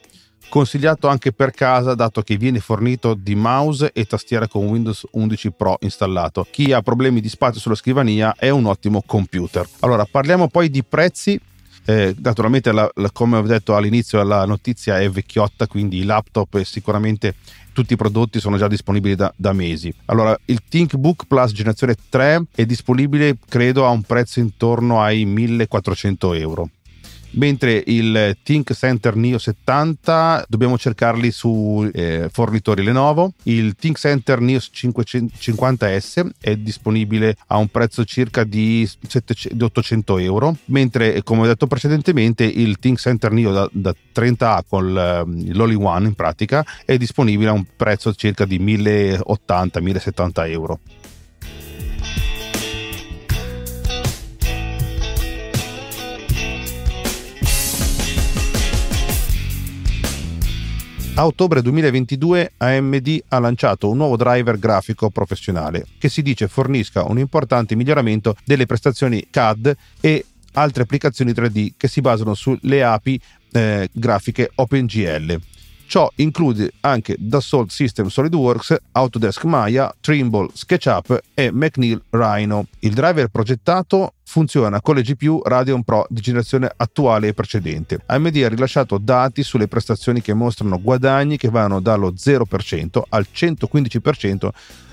Speaker 1: consigliato anche per casa dato che viene fornito di mouse e tastiera con Windows 11 Pro installato. Chi ha problemi di spazio sulla scrivania è un ottimo computer. Allora parliamo poi di prezzi eh, naturalmente, la, la, come ho detto all'inizio, la notizia è vecchiotta, quindi i laptop e sicuramente tutti i prodotti sono già disponibili da, da, mesi. Allora, il ThinkBook Plus generazione 3 è disponibile, credo, a un prezzo intorno ai 1400 euro mentre il Think Center Neo 70 dobbiamo cercarli su eh, fornitori Lenovo. Il Think Center Neo 550S è disponibile a un prezzo circa di, 700, 800 euro, mentre come ho detto precedentemente il Think Center Neo da, da 30A con l'Oli One in pratica è disponibile a un prezzo circa di 1080-1070 euro. A ottobre 2022 AMD ha lanciato un nuovo driver grafico professionale che si dice fornisca un importante miglioramento delle prestazioni CAD e altre applicazioni 3D che si basano sulle API eh, grafiche OpenGL. Ciò include anche Dassault System SolidWorks, Autodesk Maya, Trimble SketchUp e McNeil Rhino. Il driver progettato funziona con le GPU Radeon Pro di generazione attuale e precedente. AMD ha rilasciato dati sulle prestazioni che mostrano guadagni che vanno dallo 0% al 115%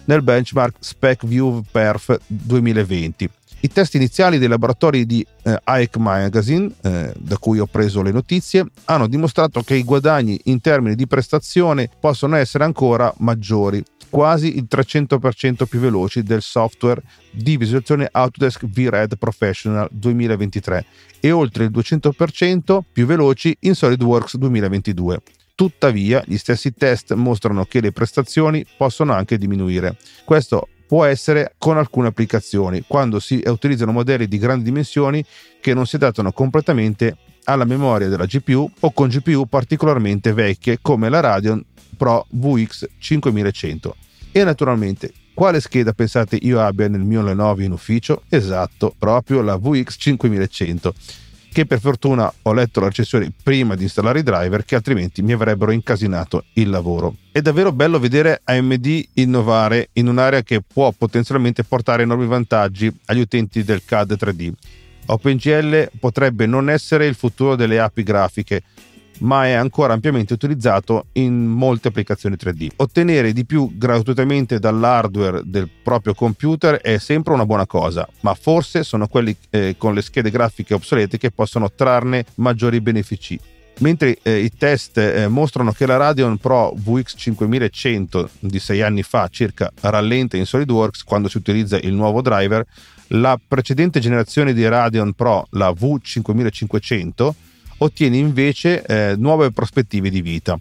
Speaker 1: nel benchmark SpecView Perf 2020 i test iniziali dei laboratori di eh, AEC Magazine, eh, da cui ho preso le notizie, hanno dimostrato che i guadagni in termini di prestazione possono essere ancora maggiori, quasi il 300% più veloci del software di visualizzazione Autodesk VRED Professional 2023 e oltre il 200% più veloci in SolidWorks 2022. Tuttavia, gli stessi test mostrano che le prestazioni possono anche diminuire. Questo può essere con alcune applicazioni, quando si utilizzano modelli di grandi dimensioni che non si adattano completamente alla memoria della GPU o con GPU particolarmente vecchie come la Radeon Pro VX 5100. E naturalmente, quale scheda pensate io abbia nel mio Lenovo in ufficio? Esatto, proprio la VX 5100 che per fortuna ho letto la recensione prima di installare i driver che altrimenti mi avrebbero incasinato il lavoro. È davvero bello vedere AMD innovare in un'area che può potenzialmente portare enormi vantaggi agli utenti del CAD 3D. OpenGL potrebbe non essere il futuro delle API grafiche, ma è ancora ampiamente utilizzato in molte applicazioni 3D. Ottenere di più gratuitamente dall'hardware del proprio computer è sempre una buona cosa, ma forse sono quelli eh, con le schede grafiche obsolete che possono trarne maggiori benefici. mentre eh, i test eh, mostrano che la Radeon Pro VX 5100 di 6 anni fa circa rallenta in SolidWorks quando si utilizza il nuovo driver, la precedente generazione di Radeon Pro, la V5500, ottiene invece eh, nuove prospettive di vita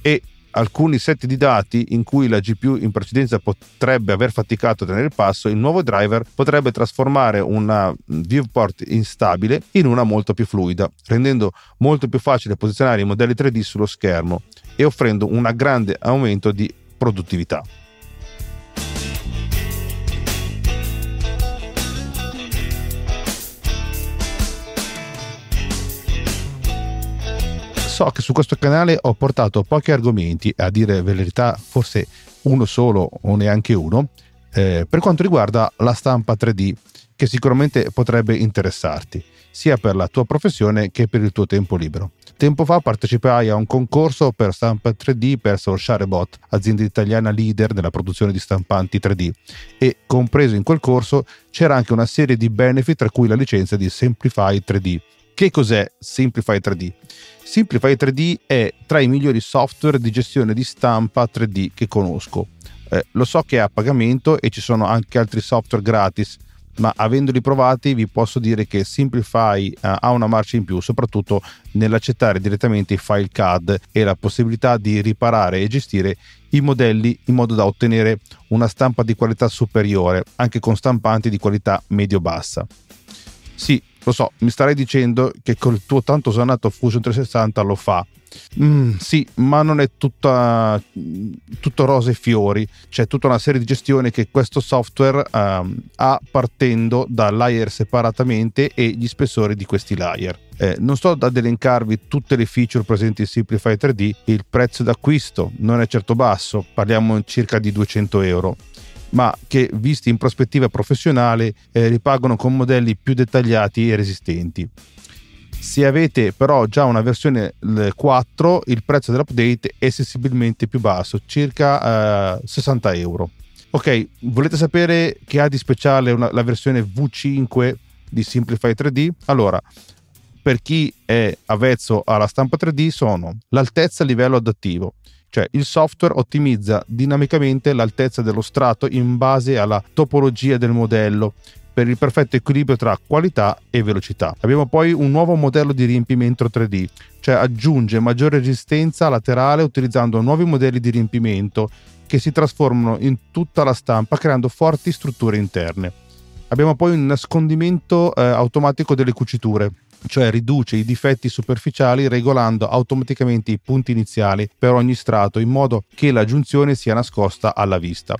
Speaker 1: e alcuni set di dati in cui la GPU in precedenza potrebbe aver faticato a tenere il passo, il nuovo driver potrebbe trasformare una viewport instabile in una molto più fluida, rendendo molto più facile posizionare i modelli 3D sullo schermo e offrendo un grande aumento di produttività. So che su questo canale ho portato pochi argomenti, a dire verità forse uno solo o neanche uno, eh, per quanto riguarda la stampa 3D, che sicuramente potrebbe interessarti, sia per la tua professione che per il tuo tempo libero. Tempo fa partecipai a un concorso per stampa 3D per Bot, azienda italiana leader nella produzione di stampanti 3D e compreso in quel corso c'era anche una serie di benefit tra cui la licenza di Simplify 3D. Che cos'è Simplify 3D? Simplify 3D è tra i migliori software di gestione di stampa 3D che conosco. Eh, lo so che è a pagamento e ci sono anche altri software gratis, ma avendoli provati vi posso dire che Simplify eh, ha una marcia in più, soprattutto nell'accettare direttamente i file CAD e la possibilità di riparare e gestire i modelli in modo da ottenere una stampa di qualità superiore, anche con stampanti di qualità medio-bassa. Sì, lo so, mi starei dicendo che col tuo tanto usato Fusion 360 lo fa. Mm, sì, ma non è tutta, tutto rose e fiori, c'è tutta una serie di gestioni che questo software um, ha partendo da layer separatamente e gli spessori di questi layer. Eh, non sto ad elencarvi tutte le feature presenti in Simplify 3D, il prezzo d'acquisto non è certo basso, parliamo circa di 200 euro ma che visti in prospettiva professionale eh, ripagano con modelli più dettagliati e resistenti. Se avete però già una versione 4, il prezzo dell'update è sensibilmente più basso, circa eh, 60 euro. Ok, volete sapere che ha di speciale una, la versione V5 di Simplify 3D? Allora, per chi è avvezzo alla stampa 3D sono l'altezza a livello adattivo, cioè il software ottimizza dinamicamente l'altezza dello strato in base alla topologia del modello per il perfetto equilibrio tra qualità e velocità. Abbiamo poi un nuovo modello di riempimento 3D, cioè aggiunge maggiore resistenza laterale utilizzando nuovi modelli di riempimento che si trasformano in tutta la stampa creando forti strutture interne. Abbiamo poi un nascondimento eh, automatico delle cuciture, cioè riduce i difetti superficiali regolando automaticamente i punti iniziali per ogni strato in modo che la giunzione sia nascosta alla vista.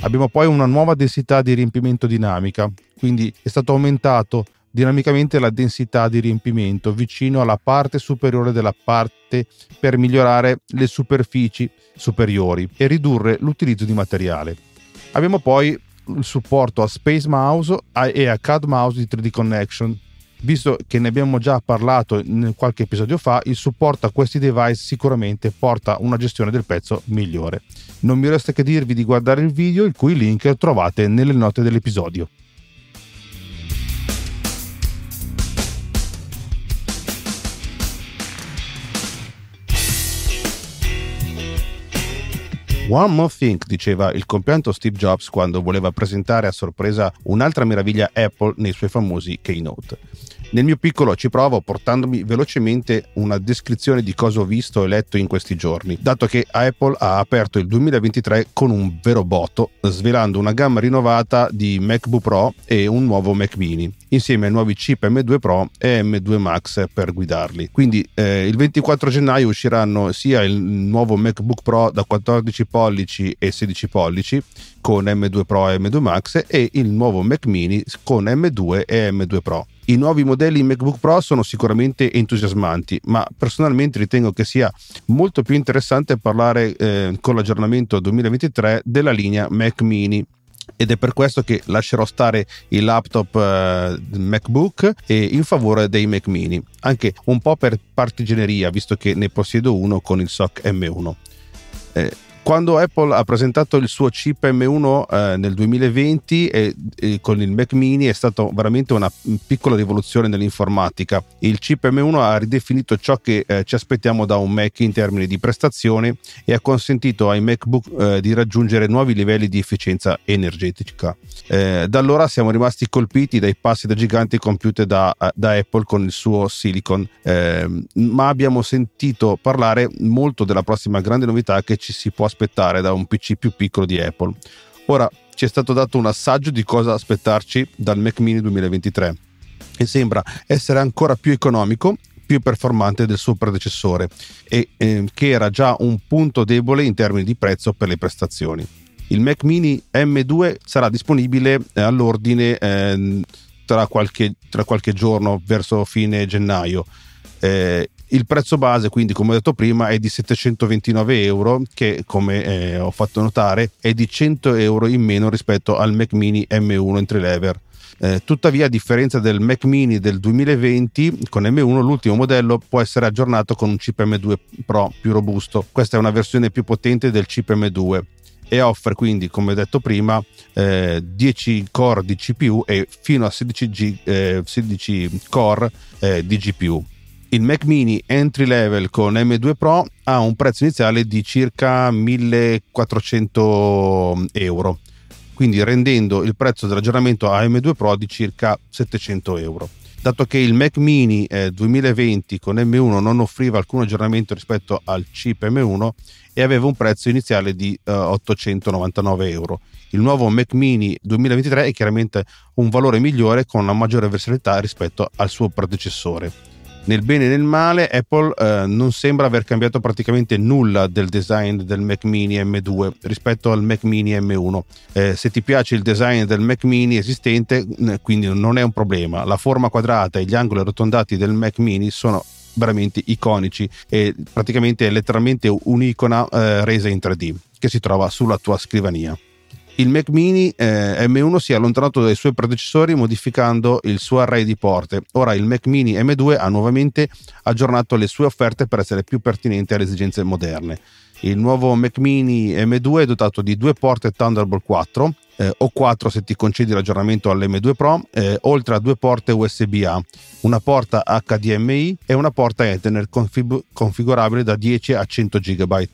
Speaker 1: Abbiamo poi una nuova densità di riempimento dinamica, quindi è stato aumentato dinamicamente la densità di riempimento vicino alla parte superiore della parte per migliorare le superfici superiori e ridurre l'utilizzo di materiale. Abbiamo poi il supporto a Space Mouse e a CAD Mouse di 3D Connection visto che ne abbiamo già parlato qualche episodio fa, il supporto a questi device sicuramente porta una gestione del pezzo migliore. Non mi resta che dirvi di guardare il video, il cui link trovate nelle note dell'episodio. One more thing, diceva il compianto Steve Jobs quando voleva presentare a sorpresa un'altra meraviglia Apple nei suoi famosi keynote. Nel mio piccolo ci provo portandomi velocemente una descrizione di cosa ho visto e letto in questi giorni, dato che Apple ha aperto il 2023 con un vero botto, svelando una gamma rinnovata di MacBook Pro e un nuovo Mac mini, insieme ai nuovi chip M2 Pro e M2 Max per guidarli. Quindi eh, il 24 gennaio usciranno sia il nuovo MacBook Pro da 14 pollici e 16 pollici con M2 Pro e M2 Max e il nuovo Mac mini con M2 e M2 Pro. I nuovi modelli MacBook Pro sono sicuramente entusiasmanti, ma personalmente ritengo che sia molto più interessante parlare eh, con l'aggiornamento 2023 della linea Mac mini ed è per questo che lascerò stare il laptop eh, MacBook in favore dei Mac mini, anche un po' per partigianeria, visto che ne possiedo uno con il SOC M1. Eh, Quando Apple ha presentato il suo chip M1 eh, nel 2020 e, e con il Mac mini è stata veramente una piccola rivoluzione nell'informatica. Il chip M1 ha ridefinito ciò che eh, ci aspettiamo da un Mac in termini di prestazione e ha consentito ai MacBook eh, di raggiungere nuovi livelli di efficienza energetica. Eh, da allora siamo rimasti colpiti dai passi da giganti compiuti da, da Apple con il suo Silicon, ehm, ma abbiamo sentito parlare molto della prossima grande novità che ci si può aspettare aspettare da un PC più piccolo di Apple. Ora ci è stato dato un assaggio di cosa aspettarci dal Mac mini 2023 e sembra essere ancora più economico più performante del suo predecessore e eh, che era già un punto debole in termini di prezzo per le prestazioni. Il Mac mini M2 sarà disponibile eh, all'ordine eh, tra, qualche, tra, qualche, giorno verso fine gennaio. Eh, il prezzo base, quindi, come ho detto prima, è di 729 euro, che come eh, ho fatto notare è di 100 euro in meno rispetto al Mac Mini M1 entry level. Eh, tuttavia, a differenza del Mac Mini del 2020, con M1 l'ultimo modello può essere aggiornato con un chip M2 Pro più robusto. Questa è una versione più potente del chip M2 e offre quindi, come detto prima, eh, 10 core di CPU e fino a 16, G, eh, 16 core eh, di GPU il Mac mini entry level con M2 Pro ha un prezzo iniziale di circa 1400 euro, quindi rendendo il prezzo dell'aggiornamento a M2 Pro di circa 700 euro. Dato che il Mac mini eh, 2020 con M1 non offriva alcun aggiornamento rispetto al chip M1 e aveva un prezzo iniziale di eh, 899 euro. Il nuovo Mac mini 2023 è chiaramente un valore migliore con una maggiore versatilità rispetto al suo predecessore nel bene e nel male Apple eh, non sembra aver cambiato praticamente nulla del design del Mac mini M2 rispetto al Mac mini M1 eh, se ti piace il design del Mac mini esistente quindi non è un problema. La forma quadrata e gli angoli arrotondati del Mac mini sono veramente iconici e praticamente è letteralmente un'icona eh, resa in 3D che si trova sulla tua scrivania il Mac mini eh, M1 si è allontanato dai suoi predecessori modificando il suo array di porte. Ora il Mac mini M2 ha nuovamente aggiornato le sue offerte per essere più pertinenti alle esigenze moderne. Il nuovo Mac mini M2 è dotato di due porte Thunderbolt 4 eh, o 4 se ti concedi l'aggiornamento all'M2 Pro, eh, oltre a due porte USB-A, una porta HDMI e una porta Ethernet config- configurabile da 10 a 100 GB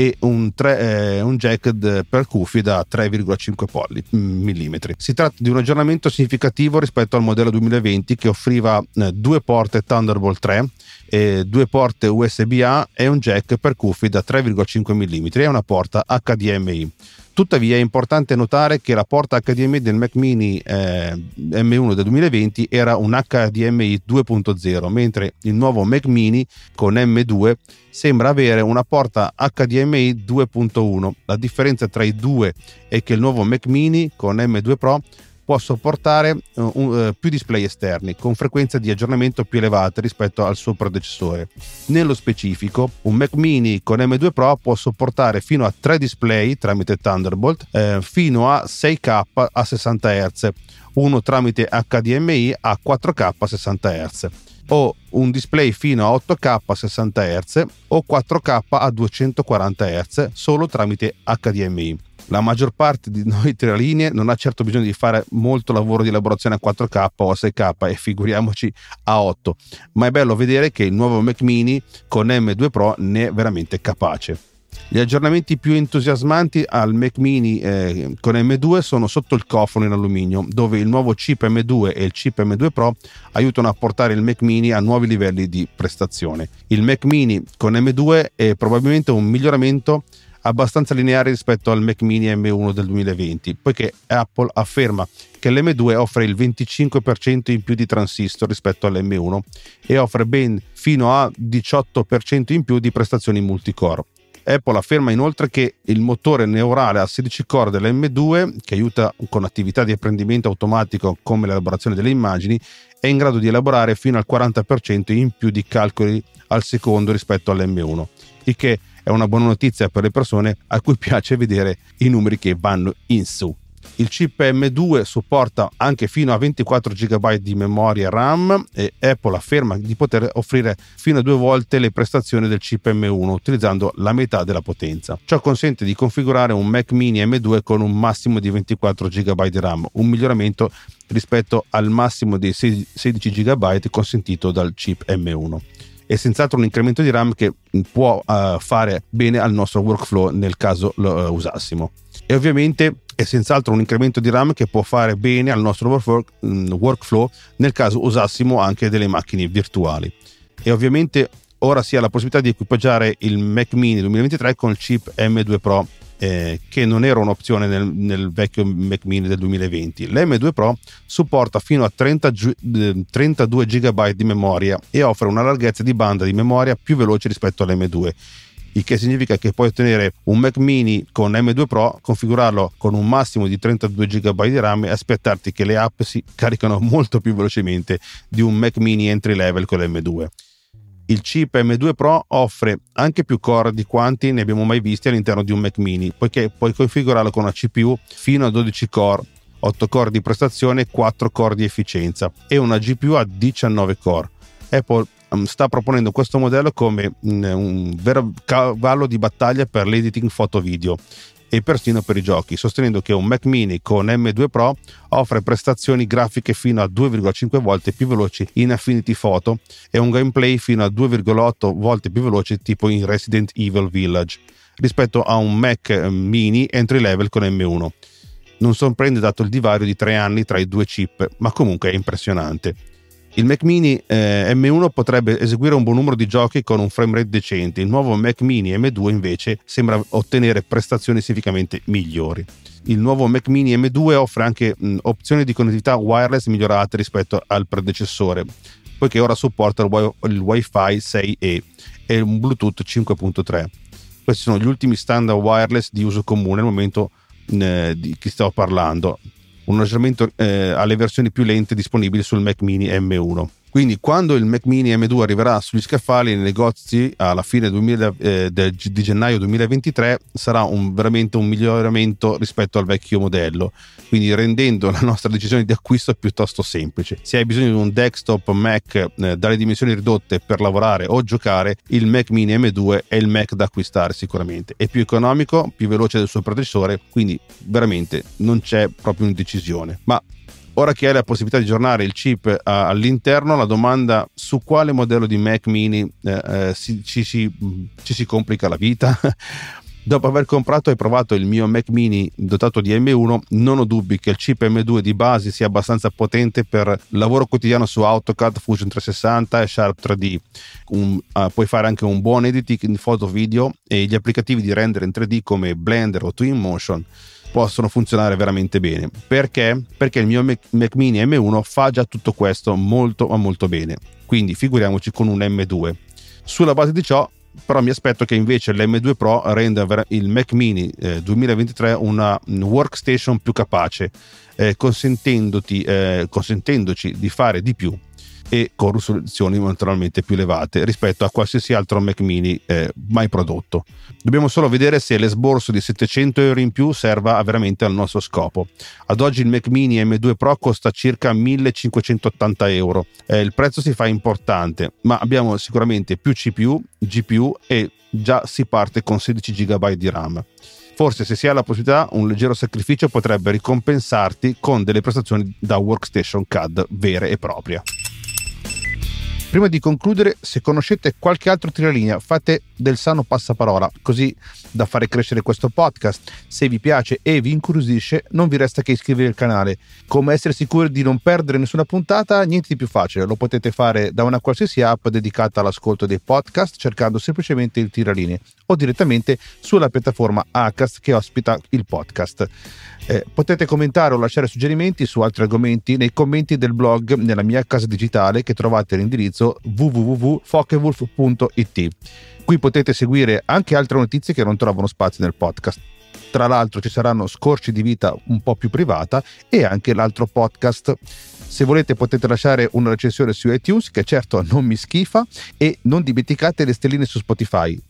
Speaker 1: e un, tre, eh, un jack per cuffie da 3,5 polli, mm. Si tratta di un aggiornamento significativo rispetto al modello 2020 che offriva eh, due porte Thunderbolt 3, eh, due porte USB-A e un jack per cuffie da 3,5 mm e una porta HDMI. Tuttavia è importante notare che la porta HDMI del Mac mini eh, M1 del 2020 era un HDMI 2.0, mentre il nuovo Mac mini con M2 sembra avere una porta HDMI 2.1. La differenza tra i due è che il nuovo Mac mini con M2 Pro può sopportare uh, uh, più display esterni con frequenza di aggiornamento più elevate rispetto al suo predecessore. Nello specifico, un Mac mini con M2 Pro può sopportare fino a 3 display tramite Thunderbolt, eh, fino a 6K a 60 Hz, uno tramite HDMI a 4K a 60 Hz o un display fino a 8K a 60 Hz o 4K a 240 Hz solo tramite HDMI la maggior parte di noi tre linee non ha certo bisogno di fare molto lavoro di elaborazione a 4K o a 6K e figuriamoci a 8, ma è bello vedere che il nuovo Mac mini con M2 Pro ne è veramente capace. Gli aggiornamenti più entusiasmanti al Mac mini eh, con M2 sono sotto il cofano in alluminio, dove il nuovo chip M2 e il chip M2 Pro aiutano a portare il Mac mini a nuovi livelli di prestazione. Il Mac mini con M2 è probabilmente un miglioramento abbastanza lineare rispetto al Mac mini M1 del 2020, poiché Apple afferma che l'M2 offre il 25% in più di transistor rispetto all'M1 e offre ben fino a 18% in più di prestazioni multicore. Apple afferma inoltre che il motore neurale a 16 core dell'M2, che aiuta con attività di apprendimento automatico come l'elaborazione delle immagini, è in grado di elaborare fino al 40% in più di calcoli al secondo rispetto all'M1, il che è una buona notizia per le persone a cui <laughs> piace vedere i numeri che vanno in su. Il chip M2 supporta anche fino a 24 GB di memoria RAM e Apple afferma di poter offrire fino a due volte le prestazioni del chip M1 utilizzando la metà della potenza. Ciò consente di configurare un Mac mini M2 con un massimo di 24 GB di RAM, un miglioramento rispetto al massimo di 16 GB consentito dal chip M1 è senz'altro un incremento di RAM che può uh, fare bene al nostro workflow nel caso lo uh, usassimo. E ovviamente è senz'altro un incremento di RAM che può fare bene al nostro mm, workflow nel caso usassimo anche delle macchine virtuali. E ovviamente ora si ha la possibilità di equipaggiare il Mac mini 2023 con il chip M2 Pro eh, che non era un'opzione nel, nel, vecchio Mac mini del 2020. L'M2 Pro supporta fino a 30, 32 GB di memoria e offre una larghezza di banda di memoria più veloce rispetto all'M2 il che significa che puoi ottenere un Mac mini con M2 Pro, configurarlo con un massimo di 32 GB di RAM e aspettarti che le app si caricano molto più velocemente di un Mac mini entry level con l'M2 il chip M2 Pro offre anche più core di quanti ne abbiamo mai visti all'interno di un Mac mini, poiché puoi configurarlo con una CPU fino a 12 core, 8 core di prestazione e 4 core di efficienza e una GPU a 19 core. Apple mm, sta proponendo questo modello come mm, un vero cavallo di battaglia per l'editing foto-video e persino per i giochi, sostenendo che un Mac mini con M2 Pro offre prestazioni grafiche fino a 2,5 volte più veloci in Affinity Photo e un gameplay fino a 2,8 volte più veloce tipo in Resident Evil Village rispetto a un Mac mini entry level con M1. Non sorprende dato il divario di tre anni tra i due chip, ma comunque è impressionante. Il Mac Mini eh, M1 potrebbe eseguire un buon numero di giochi con un frame rate decente, il nuovo Mac Mini M2 invece sembra ottenere prestazioni significativamente migliori. Il nuovo Mac Mini M2 offre anche mh, opzioni di connettività wireless migliorate rispetto al predecessore, poiché ora supporta il, wi- il Wi-Fi 6E e un Bluetooth 5.3. Questi sono gli ultimi standard wireless di uso comune al momento eh, di cui stavo parlando un aggiornamento eh, alle versioni più lente disponibili sul Mac mini M1. Quindi quando il Mac mini M2 arriverà sugli scaffali nei negozi alla fine 2000, eh, di gennaio 2023 sarà un, veramente un miglioramento rispetto al vecchio modello, quindi rendendo la nostra decisione di acquisto piuttosto semplice. Se hai bisogno di un desktop Mac eh, dalle dimensioni ridotte per lavorare o giocare, il Mac mini M2 è il Mac da acquistare sicuramente. È più economico, più veloce del suo predecessore, quindi veramente non c'è proprio un'indecisione. Ma Ora che hai la possibilità di aggiornare il chip uh, all'interno, la domanda su quale modello di Mac mini eh, eh, si, ci, si, ci si complica la vita. <laughs> Dopo aver comprato e provato il mio Mac mini dotato di M1, non ho dubbi che il chip M2 di base sia abbastanza potente per lavoro quotidiano su AutoCAD, Fusion 360 e Sharp 3D. Un, uh, puoi fare anche un buon editing in foto video e gli applicativi di render in 3D come Blender o Twinmotion possono funzionare veramente bene. Perché? Perché il mio Mac Mini M1 fa già tutto questo molto ma molto bene. Quindi figuriamoci con un M2. Sulla base di ciò però mi aspetto che invece l'M2 Pro renda il Mac Mini eh, 2023 una workstation più capace, eh, eh, consentendoci di fare di più e con risoluzioni naturalmente più elevate rispetto a qualsiasi altro Mac mini eh, mai prodotto. Dobbiamo solo vedere se l'esborso di 700 euro in più serva veramente al nostro scopo. Ad oggi il Mac mini M2 Pro costa circa 1580 euro. Eh, il prezzo si fa importante, ma abbiamo sicuramente più CPU, GPU e già si parte con 16 GB di RAM. Forse se si ha la possibilità un leggero sacrificio potrebbe ricompensarti con delle prestazioni da workstation CAD vere e proprie. Prima di concludere, se conoscete qualche altro tiralinea, fate del sano passaparola, così da fare crescere questo podcast. Se vi piace e vi incuriosisce, non vi resta che iscrivervi al canale. Come essere sicuri di non perdere nessuna puntata? Niente di più facile, lo potete fare da una qualsiasi app dedicata all'ascolto dei podcast, cercando semplicemente il tiralinee o direttamente sulla piattaforma Acast che ospita il podcast. Eh, potete commentare o lasciare suggerimenti su altri argomenti nei commenti del blog nella mia casa digitale che trovate all'indirizzo www.fokewolf.it. Qui potete seguire anche altre notizie che non trovano spazio nel podcast. Tra l'altro ci saranno scorci di vita un po' più privata e anche l'altro podcast. Se volete potete lasciare una recensione su iTunes che certo non mi schifa e non dimenticate le stelline su Spotify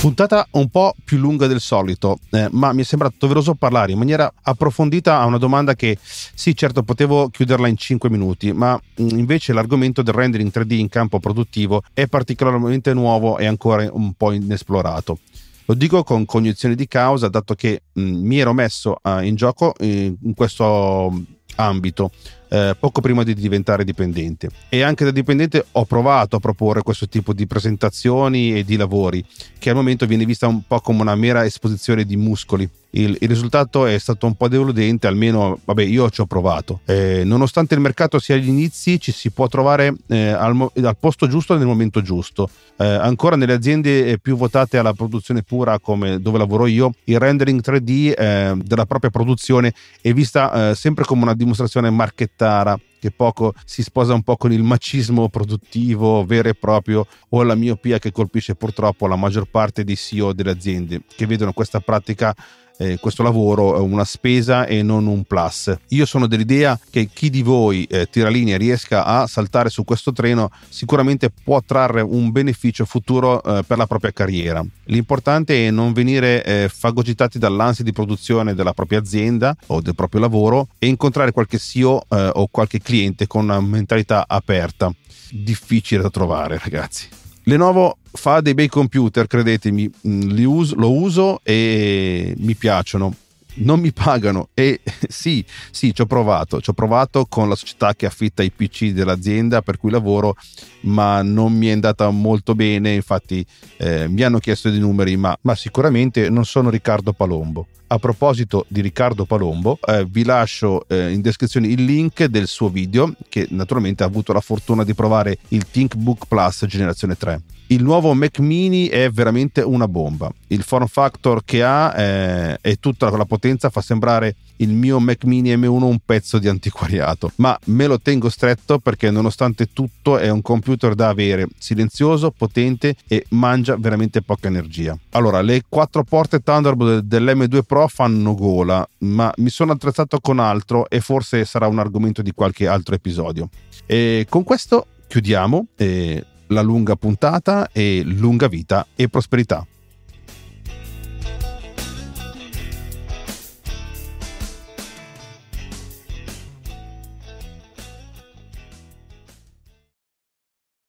Speaker 1: Puntata un po' più lunga del solito, eh, ma mi è sembrato doveroso parlare in maniera approfondita a una domanda che sì, certo, potevo chiuderla in 5 minuti, ma mm, invece l'argomento del rendering 3D in campo produttivo è particolarmente nuovo e ancora un po' inesplorato. Lo dico con cognizione di causa, dato che mh, mm, mi ero messo uh, in gioco in, in questo ambito eh, poco prima di diventare dipendente. E anche da dipendente ho provato a proporre questo tipo di presentazioni e di lavori che al momento viene vista un po' come una mera esposizione di muscoli il, il, risultato è stato un po' deludente, almeno vabbè, io ci ho provato. Eh, nonostante il mercato sia agli inizi, ci si può trovare eh, al, al, posto giusto nel momento giusto. Eh, ancora nelle aziende eh, più votate alla produzione pura, come dove lavoro io, il rendering 3D eh, della propria produzione è vista eh, sempre come una dimostrazione marchettara che poco si sposa un po' con il macismo produttivo vero e proprio o la miopia che colpisce purtroppo la maggior parte dei CEO delle aziende che vedono questa pratica eh, questo lavoro è una spesa e non un plus. Io sono dell'idea che chi di voi eh, tiralinea riesca a saltare su questo treno sicuramente può trarre un beneficio futuro eh, per la propria carriera. L'importante è non venire eh, fagocitati dall'ansia di produzione della propria azienda o del proprio lavoro e incontrare qualche CEO eh, o qualche cliente con una mentalità aperta. Difficile da trovare, ragazzi. Lenovo fa dei bei computer, credetemi, mm, uso, lo uso e mi piacciono. Non mi pagano. E <laughs> sì, sì, ci ho provato, ci ho provato con la società che affitta i PC dell'azienda per cui lavoro, ma non mi è andata molto bene, infatti eh, mi hanno chiesto dei numeri, ma, ma sicuramente non sono Riccardo Palombo. A proposito di Riccardo Palombo, eh, vi lascio eh, in descrizione il link del suo video che naturalmente ha avuto la fortuna di provare il ThinkBook Plus generazione 3. Il nuovo Mac mini è veramente una bomba. Il form factor che ha eh, e tutta la potenza fa sembrare il mio Mac mini M1 un pezzo di antiquariato, ma me lo tengo stretto perché nonostante tutto è un computer da avere, silenzioso, potente e mangia veramente poca energia. Allora, le quattro porte Thunderbolt dell'M2 Pro fanno gola, ma mi sono attrezzato con altro e forse sarà un argomento di qualche altro episodio. E con questo chiudiamo eh, la lunga puntata e lunga vita e prosperità.